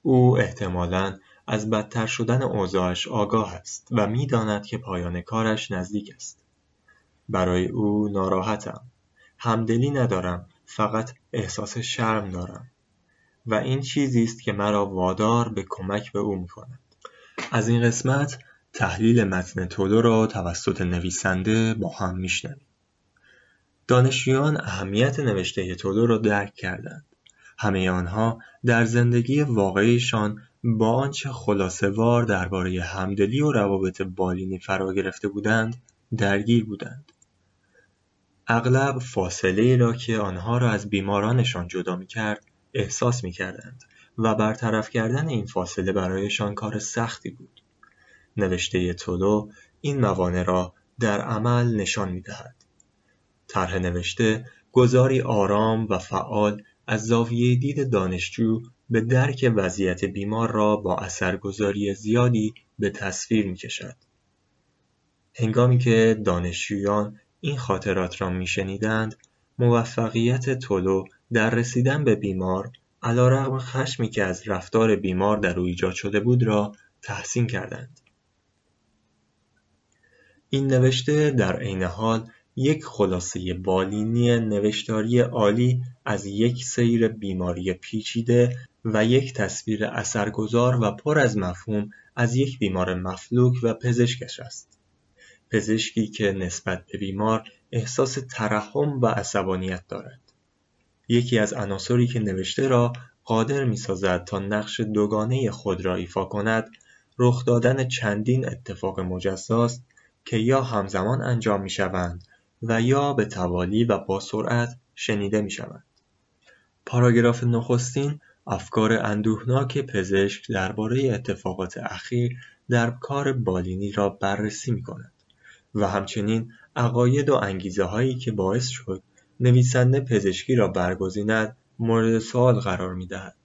او احتمالا از بدتر شدن اوضاعش آگاه است و می‌داند که پایان کارش نزدیک است. برای او ناراحتم. همدلی ندارم فقط احساس شرم دارم و این چیزی است که مرا وادار به کمک به او می کند. از این قسمت تحلیل متن تولو را توسط نویسنده با هم میشنویم. دانشجویان اهمیت نوشته تولو را درک کردند. همه آنها در زندگی واقعیشان با آنچه خلاصهوار درباره همدلی و روابط بالینی فرا گرفته بودند درگیر بودند. اغلب فاصله را که آنها را از بیمارانشان جدا می کرد احساس می کردند و برطرف کردن این فاصله برایشان کار سختی بود. نوشته تولو این موانع را در عمل نشان می دهد. طرح نوشته گذاری آرام و فعال از زاویه دید دانشجو به درک وضعیت بیمار را با اثرگذاری زیادی به تصویر می کشد. هنگامی که دانشجویان این خاطرات را میشنیدند موفقیت تولو در رسیدن به بیمار علیرغم خشمی که از رفتار بیمار در او ایجاد شده بود را تحسین کردند این نوشته در عین حال یک خلاصه بالینی نوشتاری عالی از یک سیر بیماری پیچیده و یک تصویر اثرگذار و پر از مفهوم از یک بیمار مفلوک و پزشکش است. پزشکی که نسبت به بیمار احساس ترحم و عصبانیت دارد. یکی از عناصری که نوشته را قادر می‌سازد تا نقش دوگانه خود را ایفا کند رخ دادن چندین اتفاق مجزاست که یا همزمان انجام می‌شوند و یا به توالی و با سرعت شنیده می‌شوند پاراگراف نخستین افکار اندوهناک پزشک درباره اتفاقات اخیر در کار بالینی را بررسی می کند. و همچنین عقاید و انگیزه هایی که باعث شد نویسنده پزشکی را برگزیند مورد سوال قرار می دهد.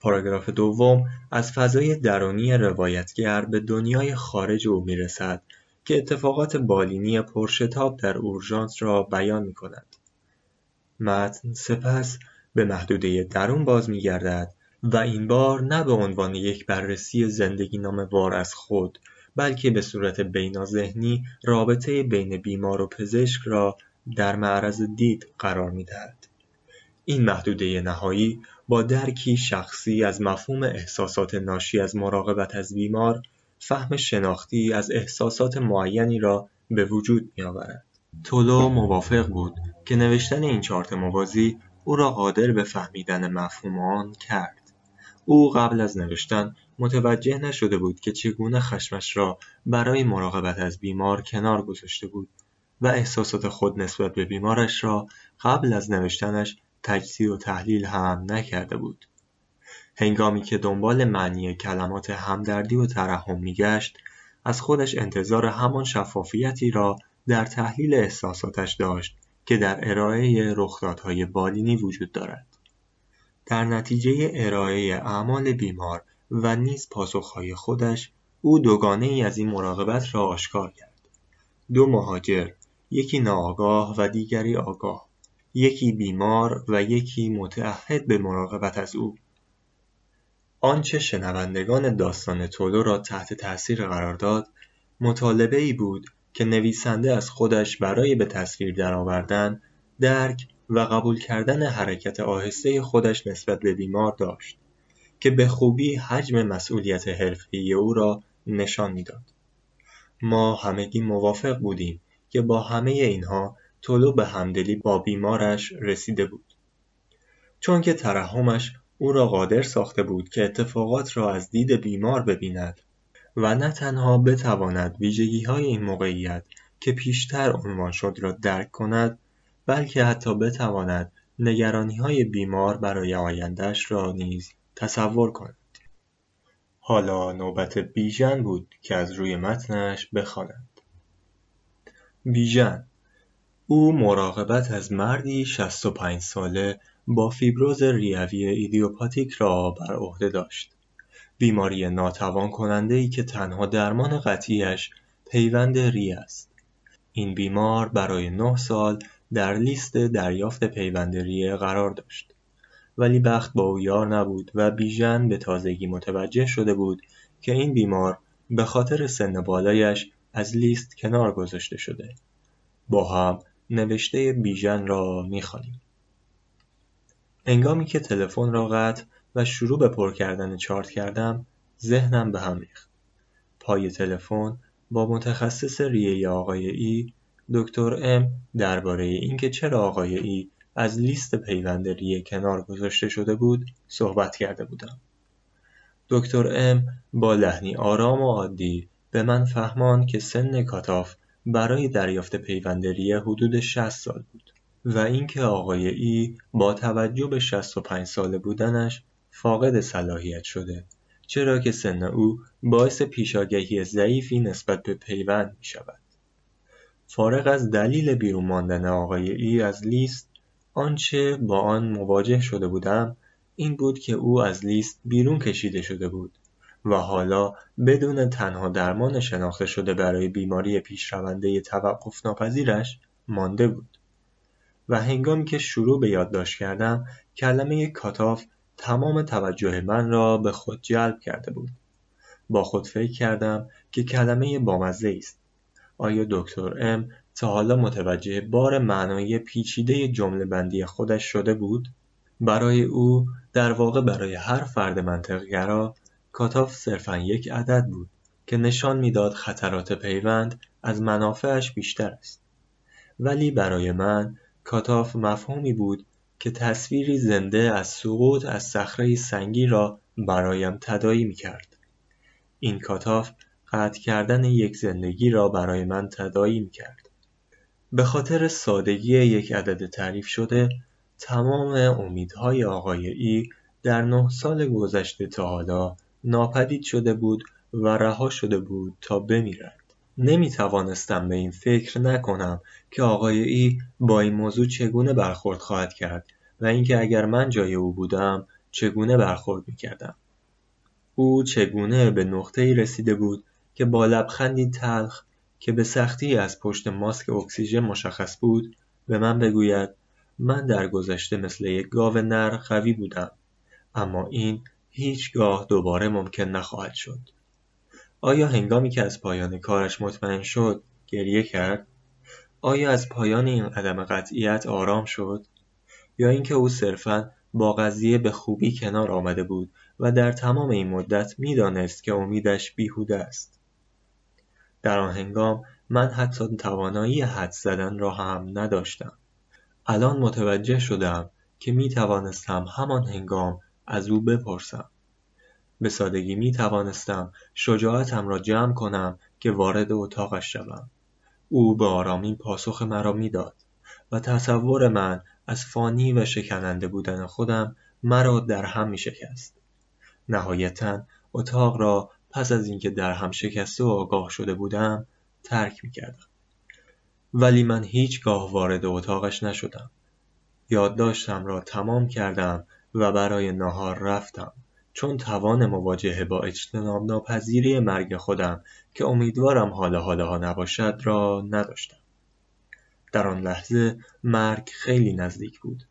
پاراگراف دوم از فضای درونی روایتگر به دنیای خارج او می که اتفاقات بالینی پرشتاب در اورژانس را بیان می کند. متن سپس به محدوده درون باز می گردد و این بار نه به عنوان یک بررسی زندگی نام وار از خود بلکه به صورت بیناذهنی رابطه بین بیمار و پزشک را در معرض دید قرار می‌دهد این محدوده نهایی با درکی شخصی از مفهوم احساسات ناشی از مراقبت از بیمار فهم شناختی از احساسات معینی را به وجود می آورد. تولو موافق بود که نوشتن این چارت موازی او را قادر به فهمیدن مفهوم آن کرد. او قبل از نوشتن متوجه نشده بود که چگونه خشمش را برای مراقبت از بیمار کنار گذاشته بود و احساسات خود نسبت به بیمارش را قبل از نوشتنش تجزیه و تحلیل هم نکرده بود. هنگامی که دنبال معنی کلمات همدردی و ترحم میگشت از خودش انتظار همان شفافیتی را در تحلیل احساساتش داشت که در ارائه رخدادهای بالینی وجود دارد. در نتیجه ارائه اعمال بیمار و نیز پاسخهای خودش او دوگانه ای از این مراقبت را آشکار کرد. دو مهاجر، یکی ناآگاه و دیگری آگاه، یکی بیمار و یکی متعهد به مراقبت از او. آنچه شنوندگان داستان تولو را تحت تاثیر قرار داد، مطالبه ای بود که نویسنده از خودش برای به تصویر درآوردن، درک و قبول کردن حرکت آهسته خودش نسبت به بیمار داشت که به خوبی حجم مسئولیت حرفه‌ای او را نشان می‌داد. ما همگی موافق بودیم که با همه اینها طلوع به همدلی با بیمارش رسیده بود. چون که ترحمش او را قادر ساخته بود که اتفاقات را از دید بیمار ببیند و نه تنها بتواند ویژگی های این موقعیت که پیشتر عنوان شد را درک کند بلکه حتی بتواند های بیمار برای آیندهش را نیز تصور کند. حالا نوبت بیژن بود که از روی متنش بخواند. بیژن او مراقبت از مردی 65 ساله با فیبروز ریوی ایدیوپاتیک را بر عهده داشت. بیماری ناتوان کننده ای که تنها درمان قطعیش پیوند ری است. این بیمار برای نه سال در لیست دریافت پیوند ریه قرار داشت. ولی بخت با او یار نبود و بیژن به تازگی متوجه شده بود که این بیمار به خاطر سن بالایش از لیست کنار گذاشته شده. با هم نوشته بیژن را می‌خوانیم. انگامی که تلفن را قطع و شروع به پر کردن چارت کردم ذهنم به هم ریخت. پای تلفن با متخصص ریه آقای ای دکتر ام درباره اینکه چرا آقای ای از لیست پیوند ریه کنار گذاشته شده بود صحبت کرده بودم. دکتر ام با لحنی آرام و عادی به من فهمان که سن کاتاف برای دریافت پیوند ریه حدود 60 سال بود. و اینکه آقای ای با توجه به 65 ساله بودنش فاقد صلاحیت شده چرا که سن او باعث پیشاگهی ضعیفی نسبت به پیوند می شود. فارغ از دلیل بیرون ماندن آقای ای از لیست آنچه با آن مواجه شده بودم این بود که او از لیست بیرون کشیده شده بود و حالا بدون تنها درمان شناخته شده برای بیماری پیشرونده توقف ناپذیرش مانده بود و هنگامی که شروع به یادداشت کردم کلمه cutoff تمام توجه من را به خود جلب کرده بود. با خود فکر کردم که کلمه بامزه است. آیا دکتر M تا حالا متوجه بار معنای پیچیده جمله بندی خودش شده بود؟ برای او در واقع برای هر فرد منطقگرا cutoff صرفا یک عدد بود که نشان می‌داد خطرات پیوند از منافعش بیشتر است. ولی برای من cutoff مفهومی بود که تصویری زنده از سقوط از صخره سنگی را برایم تداعی می کرد. این cutoff قطع کردن یک زندگی را برای من تداعی می کرد. به خاطر سادگی یک عدد تعریف شده تمام امیدهای آقای ای در نه سال گذشته تا حالا ناپدید شده بود و رها شده بود تا بمیرد. نمی توانستم به این فکر نکنم که آقای ای با این موضوع چگونه برخورد خواهد کرد و اینکه اگر من جای او بودم چگونه برخورد می کردم. او چگونه به نقطه ای رسیده بود که با لبخندی تلخ که به سختی از پشت ماسک اکسیژن مشخص بود به من بگوید من در گذشته مثل یک گاو نر قوی بودم اما این هیچگاه دوباره ممکن نخواهد شد آیا هنگامی که از پایان کارش مطمئن شد گریه کرد؟ آیا از پایان این عدم قطعیت آرام شد؟ یا اینکه او صرفا با قضیه به خوبی کنار آمده بود و در تمام این مدت می‌دانست که امیدش بیهوده است؟ در آن هنگام من حتی توانایی حد زدن را هم نداشتم. الان متوجه شدم که می توانستم همان هنگام از او بپرسم. به سادگی می توانستم شجاعتم را جمع کنم که وارد اتاقش شوم او به آرامی پاسخ مرا می‌داد و تصور من از فانی و شکننده بودن خودم مرا در هم می شکست. نهایتا اتاق را پس از اینکه در هم شکسته و آگاه شده بودم ترک می کردم. ولی من هیچگاه وارد اتاقش نشدم. یادداشتم را تمام کردم و برای نهار رفتم چون توان مواجهه با اجتناب ناپذیری مرگ خودم که امیدوارم حالا حالا نباشد را نداشتم. در آن لحظه مرگ خیلی نزدیک بود.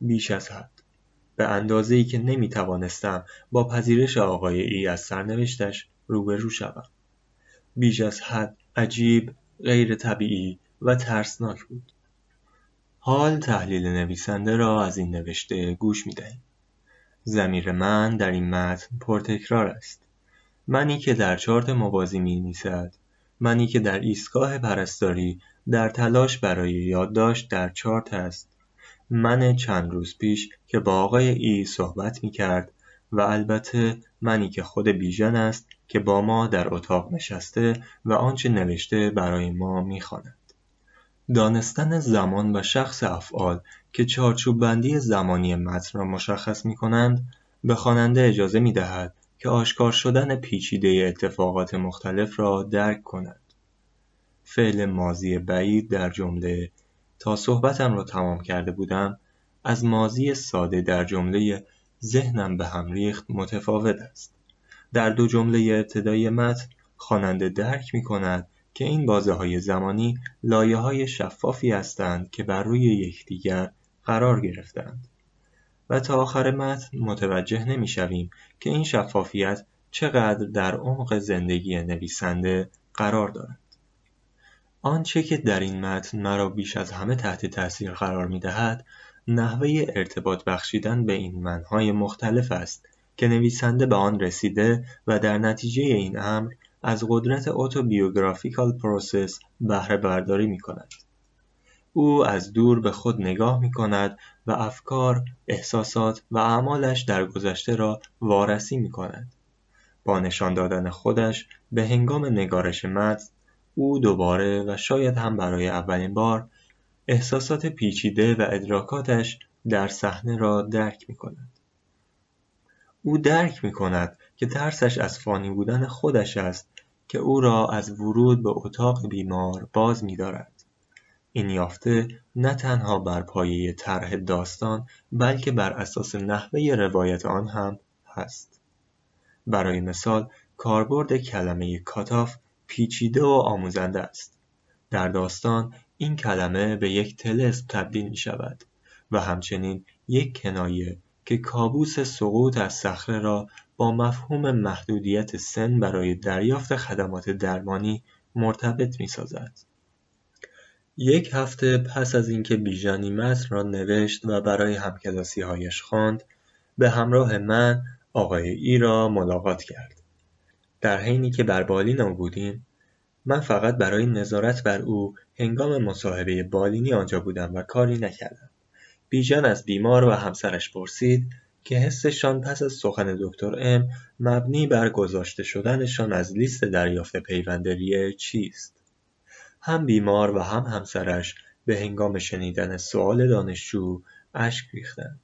بیش از حد. به ای که نمی توانستم با پذیرش آقای ای از سرنوشتش روبرو شوم. بیش از حد عجیب، غیر طبیعی و ترسناک بود. حال تحلیل نویسنده را از این نوشته گوش می دهیم. زمیر من در این متن پرتکرار است. منی که در چارت موازی می نیسد. منی که در ایستگاه پرستاری در تلاش برای یادداشت در چارت است. من چند روز پیش که با آقای ای صحبت می کرد و البته منی که خود بیژن است که با ما در اتاق نشسته و آنچه نوشته برای ما می‌خواند. دانستن زمان و شخص افعال که چارچوب بندی زمانی متن را مشخص می کنند به خواننده اجازه می دهد که آشکار شدن پیچیده اتفاقات مختلف را درک کند. فعل ماضی بعید در جمله تا صحبتم را تمام کرده بودم از ماضی ساده در جمله ذهنم به هم ریخت متفاوت است در دو جمله ابتدایی متن خواننده درک می کند که این بازه های زمانی لایه های شفافی هستند که بر روی یکدیگر قرار گرفتند. و تا آخر متن متوجه نمی‌شویم که این شفافیت چقدر در عمق زندگی نویسنده قرار دارد. آنچه که در این متن مرا بیش از همه تحت تاثیر قرار می دهد نحوه ارتباط بخشیدن به این منهای مختلف است که نویسنده به آن رسیده و در نتیجه این امر از قدرت اوتوبیوگرافیکال پروسس بهره برداری می کند. او از دور به خود نگاه می کند و افکار، احساسات و اعمالش در گذشته را وارسی می کند. با نشان دادن خودش به هنگام نگارش متن او دوباره و شاید هم برای اولین بار احساسات پیچیده و ادراکاتش در صحنه را درک می کند. او درک می کند که ترسش از فانی بودن خودش است که او را از ورود به اتاق بیمار باز می دارد. این یافته نه تنها بر پایه طرح داستان بلکه بر اساس نحوه روایت آن هم هست. برای مثال کاربرد کلمه کاتاف پیچیده و آموزنده است. در داستان این کلمه به یک تلسم تبدیل می شود و همچنین یک کنایه که کابوس سقوط از صخره را با مفهوم محدودیت سن برای دریافت خدمات درمانی مرتبط می سازد. یک هفته پس از اینکه بیژانی متن را نوشت و برای هایش خواند، به همراه من آقای ای را ملاقات کرد. در حینی که بر بالین بودیم من فقط برای نظارت بر او هنگام مصاحبه بالینی آنجا بودم و کاری نکردم. بیژن از بیمار و همسرش پرسید که حسشان پس از سخن دکتر ام مبنی بر گذاشته شدنشان از لیست دریافت پیوندریه چیست؟ هم بیمار و هم همسرش به هنگام شنیدن سؤال دانشجو اشک ریختند.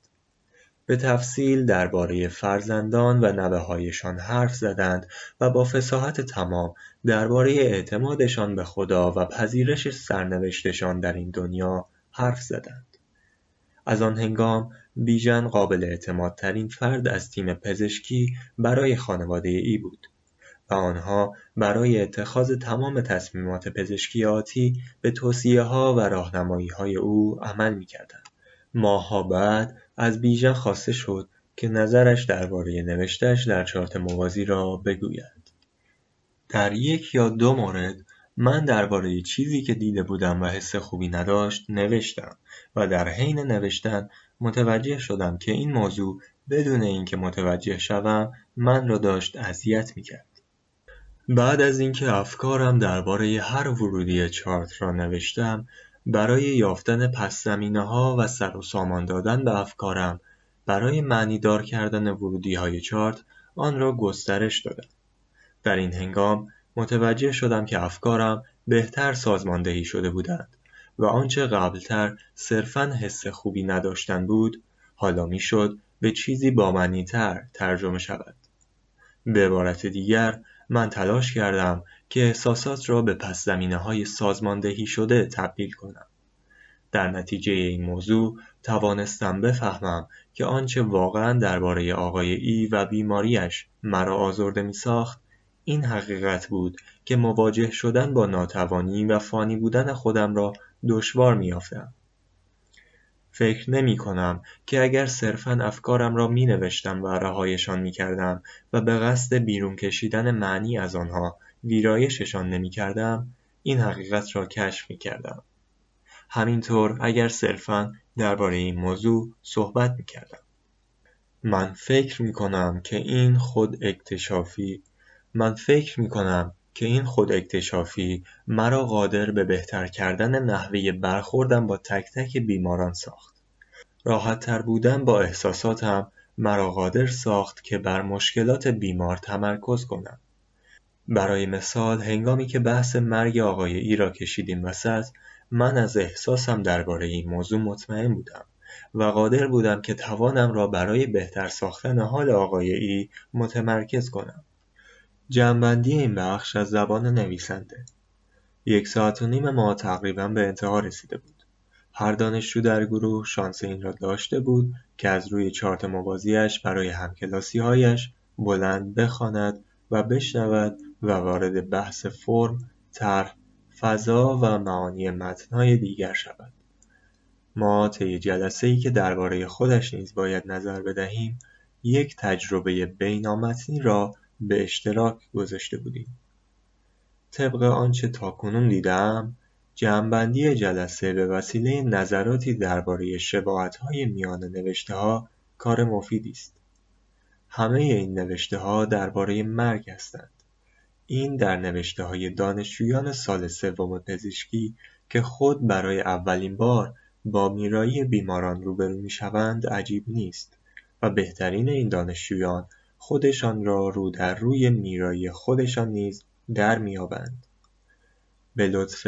به تفصیل درباره فرزندان و هایشان حرف زدند و با فساحت تمام درباره اعتمادشان به خدا و پذیرش سرنوشتشان در این دنیا حرف زدند. از آن هنگام بیژن قابل اعتمادترین فرد از تیم پزشکی برای خانواده ای بود و آنها برای اتخاذ تمام تصمیمات پزشکیاتی به توصیه ها و راهنمایی های او عمل می کردند. ماهها بعد از بیژن خواسته شد که نظرش درباره نوشتهاش در چارت موازی را بگوید. در یک یا دو مورد من درباره چیزی که دیده بودم و حس خوبی نداشت نوشتم و در حین نوشتن متوجه شدم که این موضوع بدون اینکه متوجه شوم من را داشت اذیت می‌کرد. بعد از اینکه افکارم درباره هر ورودی چارت را نوشتم برای یافتن ها و سر و سامان دادن به افکارم برای معنیدار کردن های چارت آن را گسترش دادم. در این هنگام متوجه شدم که افکارم بهتر سازماندهی شده بودند و آنچه قبلتر صرفا حس خوبی نداشتن بود حالا می‌شد به چیزی با تر ترجمه شود. به عبارت دیگر من تلاش کردم که احساسات را به های سازماندهی شده تبدیل کنم. در نتیجه این موضوع توانستم بفهمم که آنچه واقعا درباره آقای ای و بیماریش مرا آزرده ساخت این حقیقت بود که مواجه شدن با ناتوانی و فانی بودن خودم را دشوار میافتم. فکر نمی کنم که اگر صرفا افکارم را می نوشتم و رهایشان می کردم و به قصد بیرون کشیدن معنی از آنها ویرایششان نمی کردم این حقیقت را کشف می کردم. همینطور اگر صرفا درباره این موضوع صحبت می کردم. من فکر می کنم که این خود اکتشافی من فکر می کنم که این خود اکتشافی مرا قادر به بهتر کردن نحوه برخوردم با تک تک بیماران ساخت. راحتتر بودن با احساساتم مرا قادر ساخت که بر مشکلات بیمار تمرکز کنم. برای مثال هنگامی که بحث مرگ آقای ای را کشیدیم وسط من از احساسم درباره این موضوع مطمئن بودم و قادر بودم که توانم را برای بهتر ساختن حال آقای ای متمرکز کنم. جمعبندی این بخش از زبان نویسنده یک ساعت و نیم ما تقریبا به انتها رسیده بود. هر دانشجو در گروه شانس این را داشته بود که از روی چارت موازیش برای همکلاسیهایش بلند بخواند و بشنود و وارد بحث فرم، طرح، فضا و معانی متنهای دیگر شود. ما طی ای که درباره خودش نیز باید نظر بدهیم یک تجربه بینامتنی را به اشتراک گذاشته بودیم. طبق آنچه تاکنون دیدم جمعبندی جلسه به وسیله نظراتی درباره های میان ها کار مفیدی است. همه این ها درباره مرگ هستند. این در های دانشجویان سال سوم پزشکی که خود برای اولین بار با میرایی بیماران روبرو می‌شوند عجیب نیست و بهترین این دانشجویان خودشان را رو در روی میرایی خودشان نیز در میابند به لطف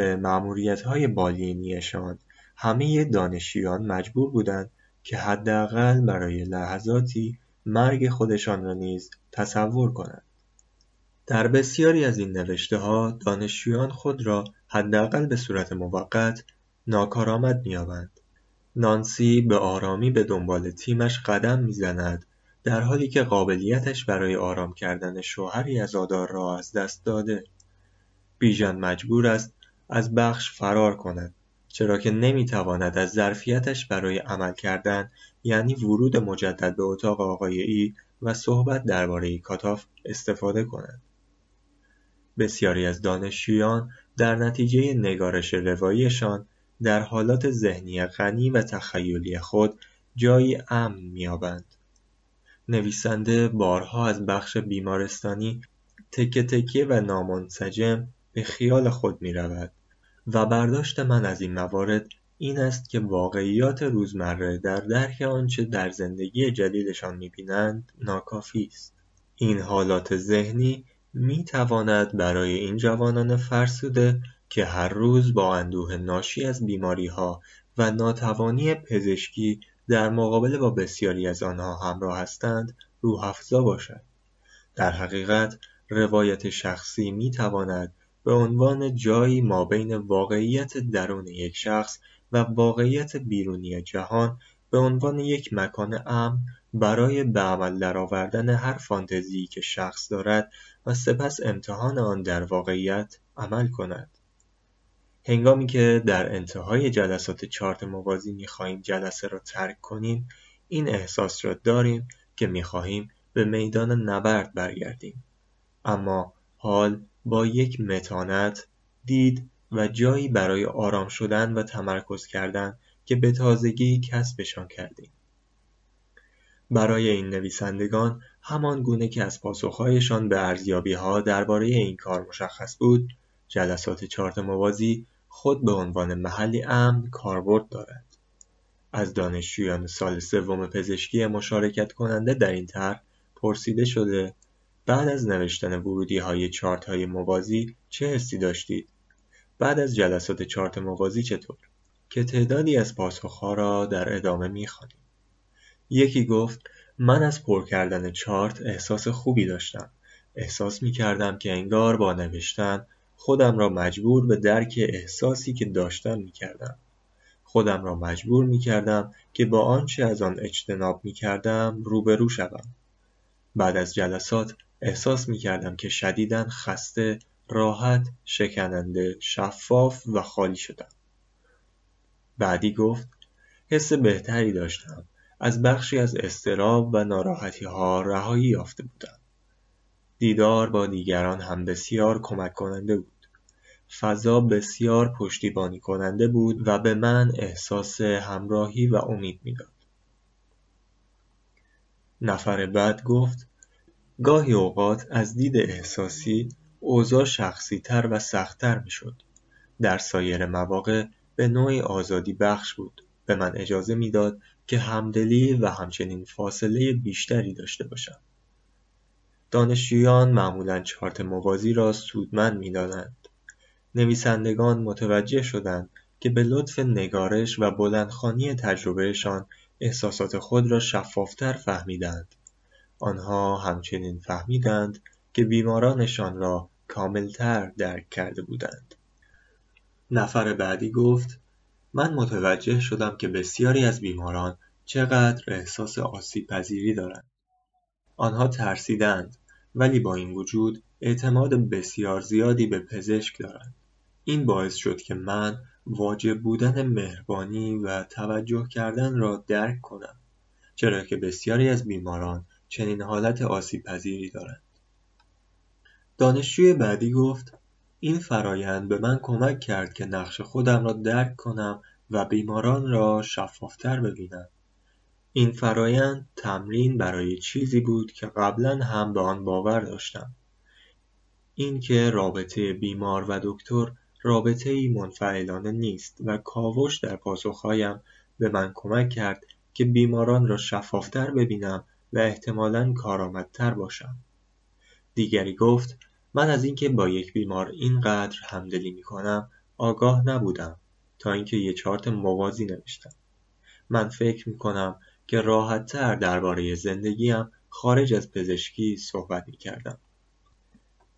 های بالینیشان همه دانشجویان مجبور بودند که حداقل برای لحظاتی مرگ خودشان را نیز تصور کنند در بسیاری از این ها دانشجویان خود را حداقل به صورت موقت ناکارآمد می‌یابند. نانسی به آرامی به دنبال تیمش قدم می‌زند در حالی که قابلیتش برای آرام کردن شوهری آدار را از دست داده. بیژن مجبور است از بخش فرار کند چرا که نمی‌تواند از ظرفیتش برای عمل کردن یعنی ورود مجدد به اتاق آقای ای و صحبت درباره کاتاف استفاده کند. بسیاری از دانشجویان در نتیجه نگارش رواییشان در حالات ذهنی غنی و تخیلی خود جایی امن می‌یابند. نویسنده بارها از بخش بیمارستانی تکه تکه و نامنسجم به خیال خود رود و برداشت من از این موارد این است که واقعیات روزمره در درک آنچه در زندگی جدیدشان می‌بینند ناکافی است. این حالات ذهنی می‌تواند برای این جوانان فرسوده که هر روز با اندوه ناشی از بیماری‌ها و ناتوانی پزشکی در مقابله با بسیاری از آنها همراه هستند روح‌افزا باشد. در حقیقت روایت شخصی می‌تواند به عنوان جایی مابین واقعیت درون یک شخص و واقعیت بیرونی جهان به عنوان یک مکان امن برای به عمل درآوردن هر فانتزی که شخص دارد و سپس امتحان آن در واقعیت عمل کند. هنگامی که در انتهای جلسات چارت موازی می‌خواهیم جلسه را ترک کنیم این احساس را داریم که می‌خواهیم به میدان نبرد برگردیم. اما حال با یک متانت دید و جایی برای آرام شدن و تمرکز کردن که به تازگی کسبشان کردیم. برای این نویسندگان همان گونه که از پاسخهایشان به ارزیابیها درباره این کار مشخص بود جلسات چارت موازی خود به عنوان محلی امن کاربرد دارد از دانشجویان سال سوم پزشکی مشارکت کننده در این طرح پرسیده شده بعد از نوشتن ورودی های چارت های موازی چه حسی داشتید؟ بعد از جلسات چارت موازی چطور؟ که تعدادی از پاسخها را در ادامه می‌خوانیم. یکی گفت من از پر کردن چارت احساس خوبی داشتم. احساس می کردم که انگار با نوشتن خودم را مجبور به درک احساسی که داشتم می کردم. خودم را مجبور می کردم که با آنچه از آن اجتناب می کردم روبرو شوم. بعد از جلسات احساس می کردم که شدیدن خسته، راحت، شکننده، شفاف و خالی شدم. بعدی گفت حس بهتری داشتم. از بخشی از استراب و ناراحتی ها رهایی یافته بودم. دیدار با دیگران هم بسیار کمک کننده بود. فضا بسیار پشتیبانی کننده بود و به من احساس همراهی و امید می‌داد. نفر بعد گفت گاهی اوقات از دید احساسی اوضاع شخصیتر و سختتر می‌شد. در سایر مواقع به نوعی آزادی بخش بود. به من اجازه می‌داد که همدلی و همچنین فاصله بیشتری داشته باشم. دانشجویان معمولا چارت موازی را سودمند می‌دادند. نویسندگان متوجه شدند که به لطف نگارش و بلندخوانی تجربهشان احساسات خود را شفافتر فهمیدند. آنها همچنین فهمیدند که بیمارانشان را کاملتر درک کرده بودند. نفر بعدی گفت من متوجه شدم که بسیاری از بیماران چقدر احساس آسیبپذیری دارند آنها ترسیدند ولی با این وجود اعتماد بسیار زیادی به پزشک دارند. این باعث شد که من واجب بودن مهربانی و توجه کردن را درک کنم چرا که بسیاری از بیماران چنین حالت آسیبپذیری دارند. دانشجوی بعدی گفت این فرایند به من کمک کرد که نقش خودم را درک کنم و بیماران را شفافتر ببینم. این فرایند تمرین برای چیزی بود که قبلا هم به آن باور داشتم. اینکه رابطه بیمار و دکتر رابطه ای منفعلانه نیست و کاوش در پاسخهایم به من کمک کرد که بیماران را شفافتر ببینم و احتمالا کارآمدتر باشم. دیگری گفت من از اینکه با یک بیمار اینقدر همدلی می‌کنم آگاه نبودم تا اینکه یه چارت موازی نوشتم. من فکر می‌کنم که راحتتر درباره زندگیم خارج از پزشکی صحبت می‌کردم.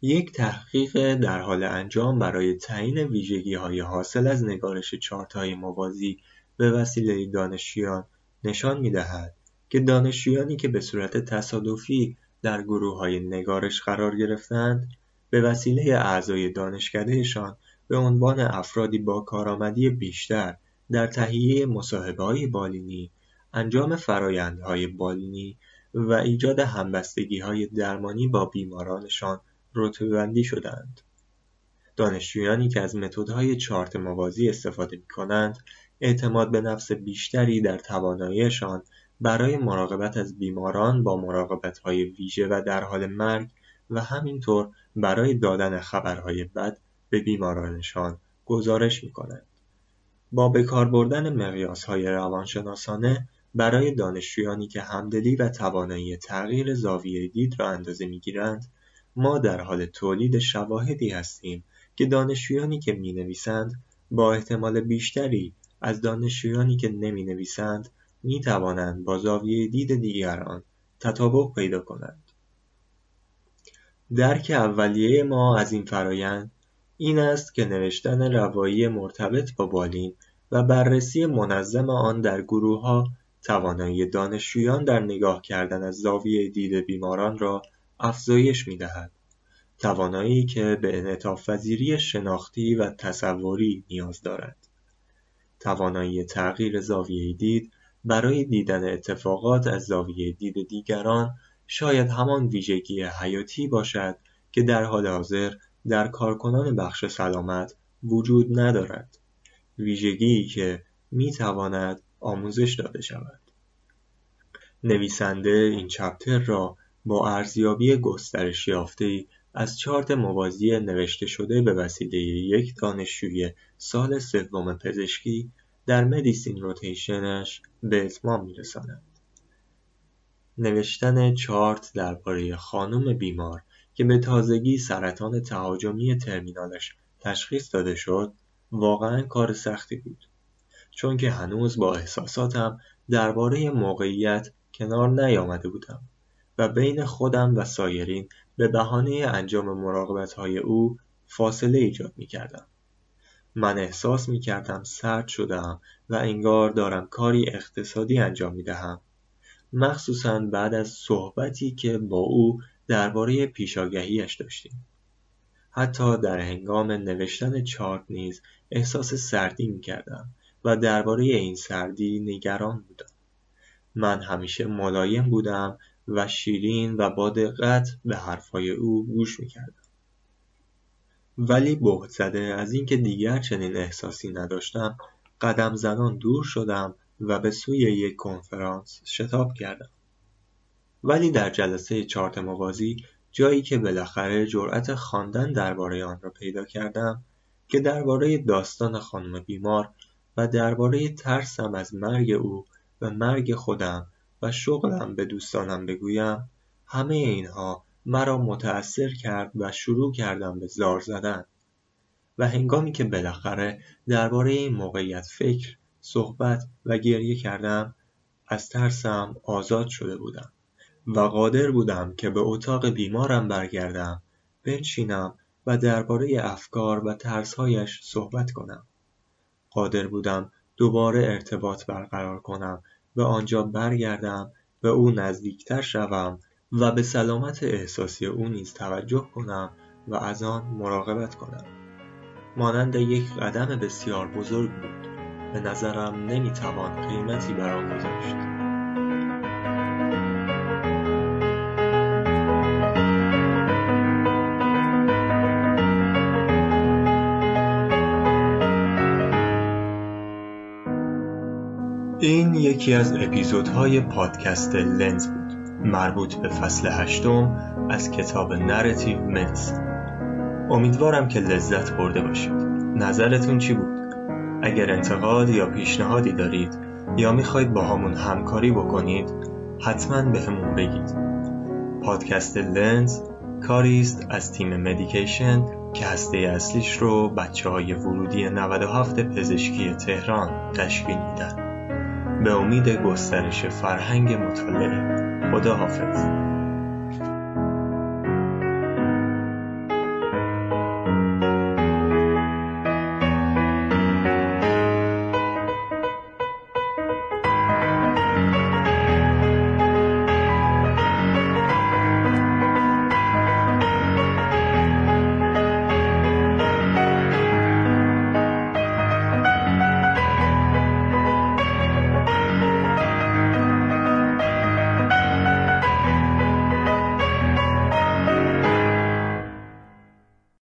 یک تحقیق در حال انجام برای تعیین ویژگی های حاصل از نگارش چارت های موازی به وسیله دانشجویان نشان می‌دهد که دانشجویانی که به صورت تصادفی در گروه های نگارش قرار گرفتند به وسیله اعضای دانشکدهشان به عنوان افرادی با کارآمدی بیشتر در تهیه های بالینی، انجام فرایندهای بالینی و ایجاد های درمانی با بیمارانشان رتبه‌بندی شدند. دانشجویانی که از متدهای چارت موازی استفاده کنند اعتماد به نفس بیشتری در تواناییشان برای مراقبت از بیماران با های ویژه و در حال مرگ و همینطور برای دادن خبرهای بد به بیمارانشان گزارش می‌کنند. با بکار بردن های روانشناسانه برای دانشجویانی که همدلی و توانایی تغییر زاویه دید را اندازه می‌گیرند ما در حال تولید شواهدی هستیم که دانشجویانی که نویسند با احتمال بیشتری از دانشجویانی که نویسند می توانند با زاویه دید دیگران تطابق پیدا کنند. درک اولیه ما از این فرایند این است که نوشتن روایی مرتبط با بالین و بررسی منظم آن در ها توانایی دانشجویان در نگاه کردن از زاویه دید بیماران را افزایش می‌دهد. توانایی که به انعطاف شناختی و تصوری نیاز دارد. توانایی تغییر زاویه دید برای دیدن اتفاقات از زاویه دید دیگران شاید همان ویژگی حیاتی باشد که در حال حاضر در کارکنان بخش سلامت وجود ندارد ویژگی که می تواند آموزش داده شود نویسنده این چپتر را با ارزیابی گسترش یافته از چارت موازی نوشته شده به وسیله یک دانشجوی سال سوم پزشکی در مدیسین روتیشنش به اتمام میرساند. نوشتن چارت درباره خانم بیمار که به تازگی سرطان تهاجمی ترمینالش تشخیص داده شد واقعا کار سختی بود چون که هنوز با احساساتم درباره موقعیت کنار نیامده بودم و بین خودم و سایرین به بهانه انجام های او فاصله ایجاد کردم. من احساس کردم سرد شدم و انگار دارم کاری اقتصادی انجام دهم. مخصوصا بعد از صحبتی که با او درباره پیشاگهیش داشتیم حتی در هنگام نوشتن چارت نیز احساس سردی کردم و درباره این سردی نگران بودم. من همیشه ملایم بودم و شیرین و با دقت به حرفهای او گوش می‌کردم. ولی بهت زده از اینکه دیگر چنین احساسی نداشتم قدم زنان دور شدم و به سوی یک کنفرانس شتاب کردم. ولی در جلسه چارت موازی جایی که بالاخره جرأت خواندن درباره آن را پیدا کردم که درباره داستان خانم بیمار و درباره ترسم از مرگ او و مرگ خودم و شغلم به دوستانم بگویم همه اینها مرا متأثر کرد و شروع کردم به زار زدن. و هنگامی که بالاخره درباره این موقعیت فکر صحبت و گریه کردم از ترسم آزاد شده بودم و قادر بودم که به اتاق بیمارم برگردم بنشینم و درباره افکار و ترسهایش صحبت کنم. قادر بودم دوباره ارتباط برقرار کنم و آنجا برگردم به او نزدیکتر شوم و به سلامت احساسی او نیز توجه کنم و از آن مراقبت کنم. مانند یک قدم بسیار بزرگ بود. به نظرم نمی‌توان قیمتی بر آن گذاشت این یکی از اپیزودهای پادکست لنز بود مربوط به فصل هشتم از کتاب Narrative Medicine امیدوارم که لذت برده باشید. نظرتون چی بود؟ اگر انتقاد یا پیشنهادی دارید یا می‌خواید باهامون همکاری بکنید حتما بهمون بگید. پادکست لنز کاری است از تیم Medication که هسته اصلیش رو بچه های ورودی 97 پزشکی تهران تشکیل میدن. به امید گسترش فرهنگ مطالعه. خدا حافظ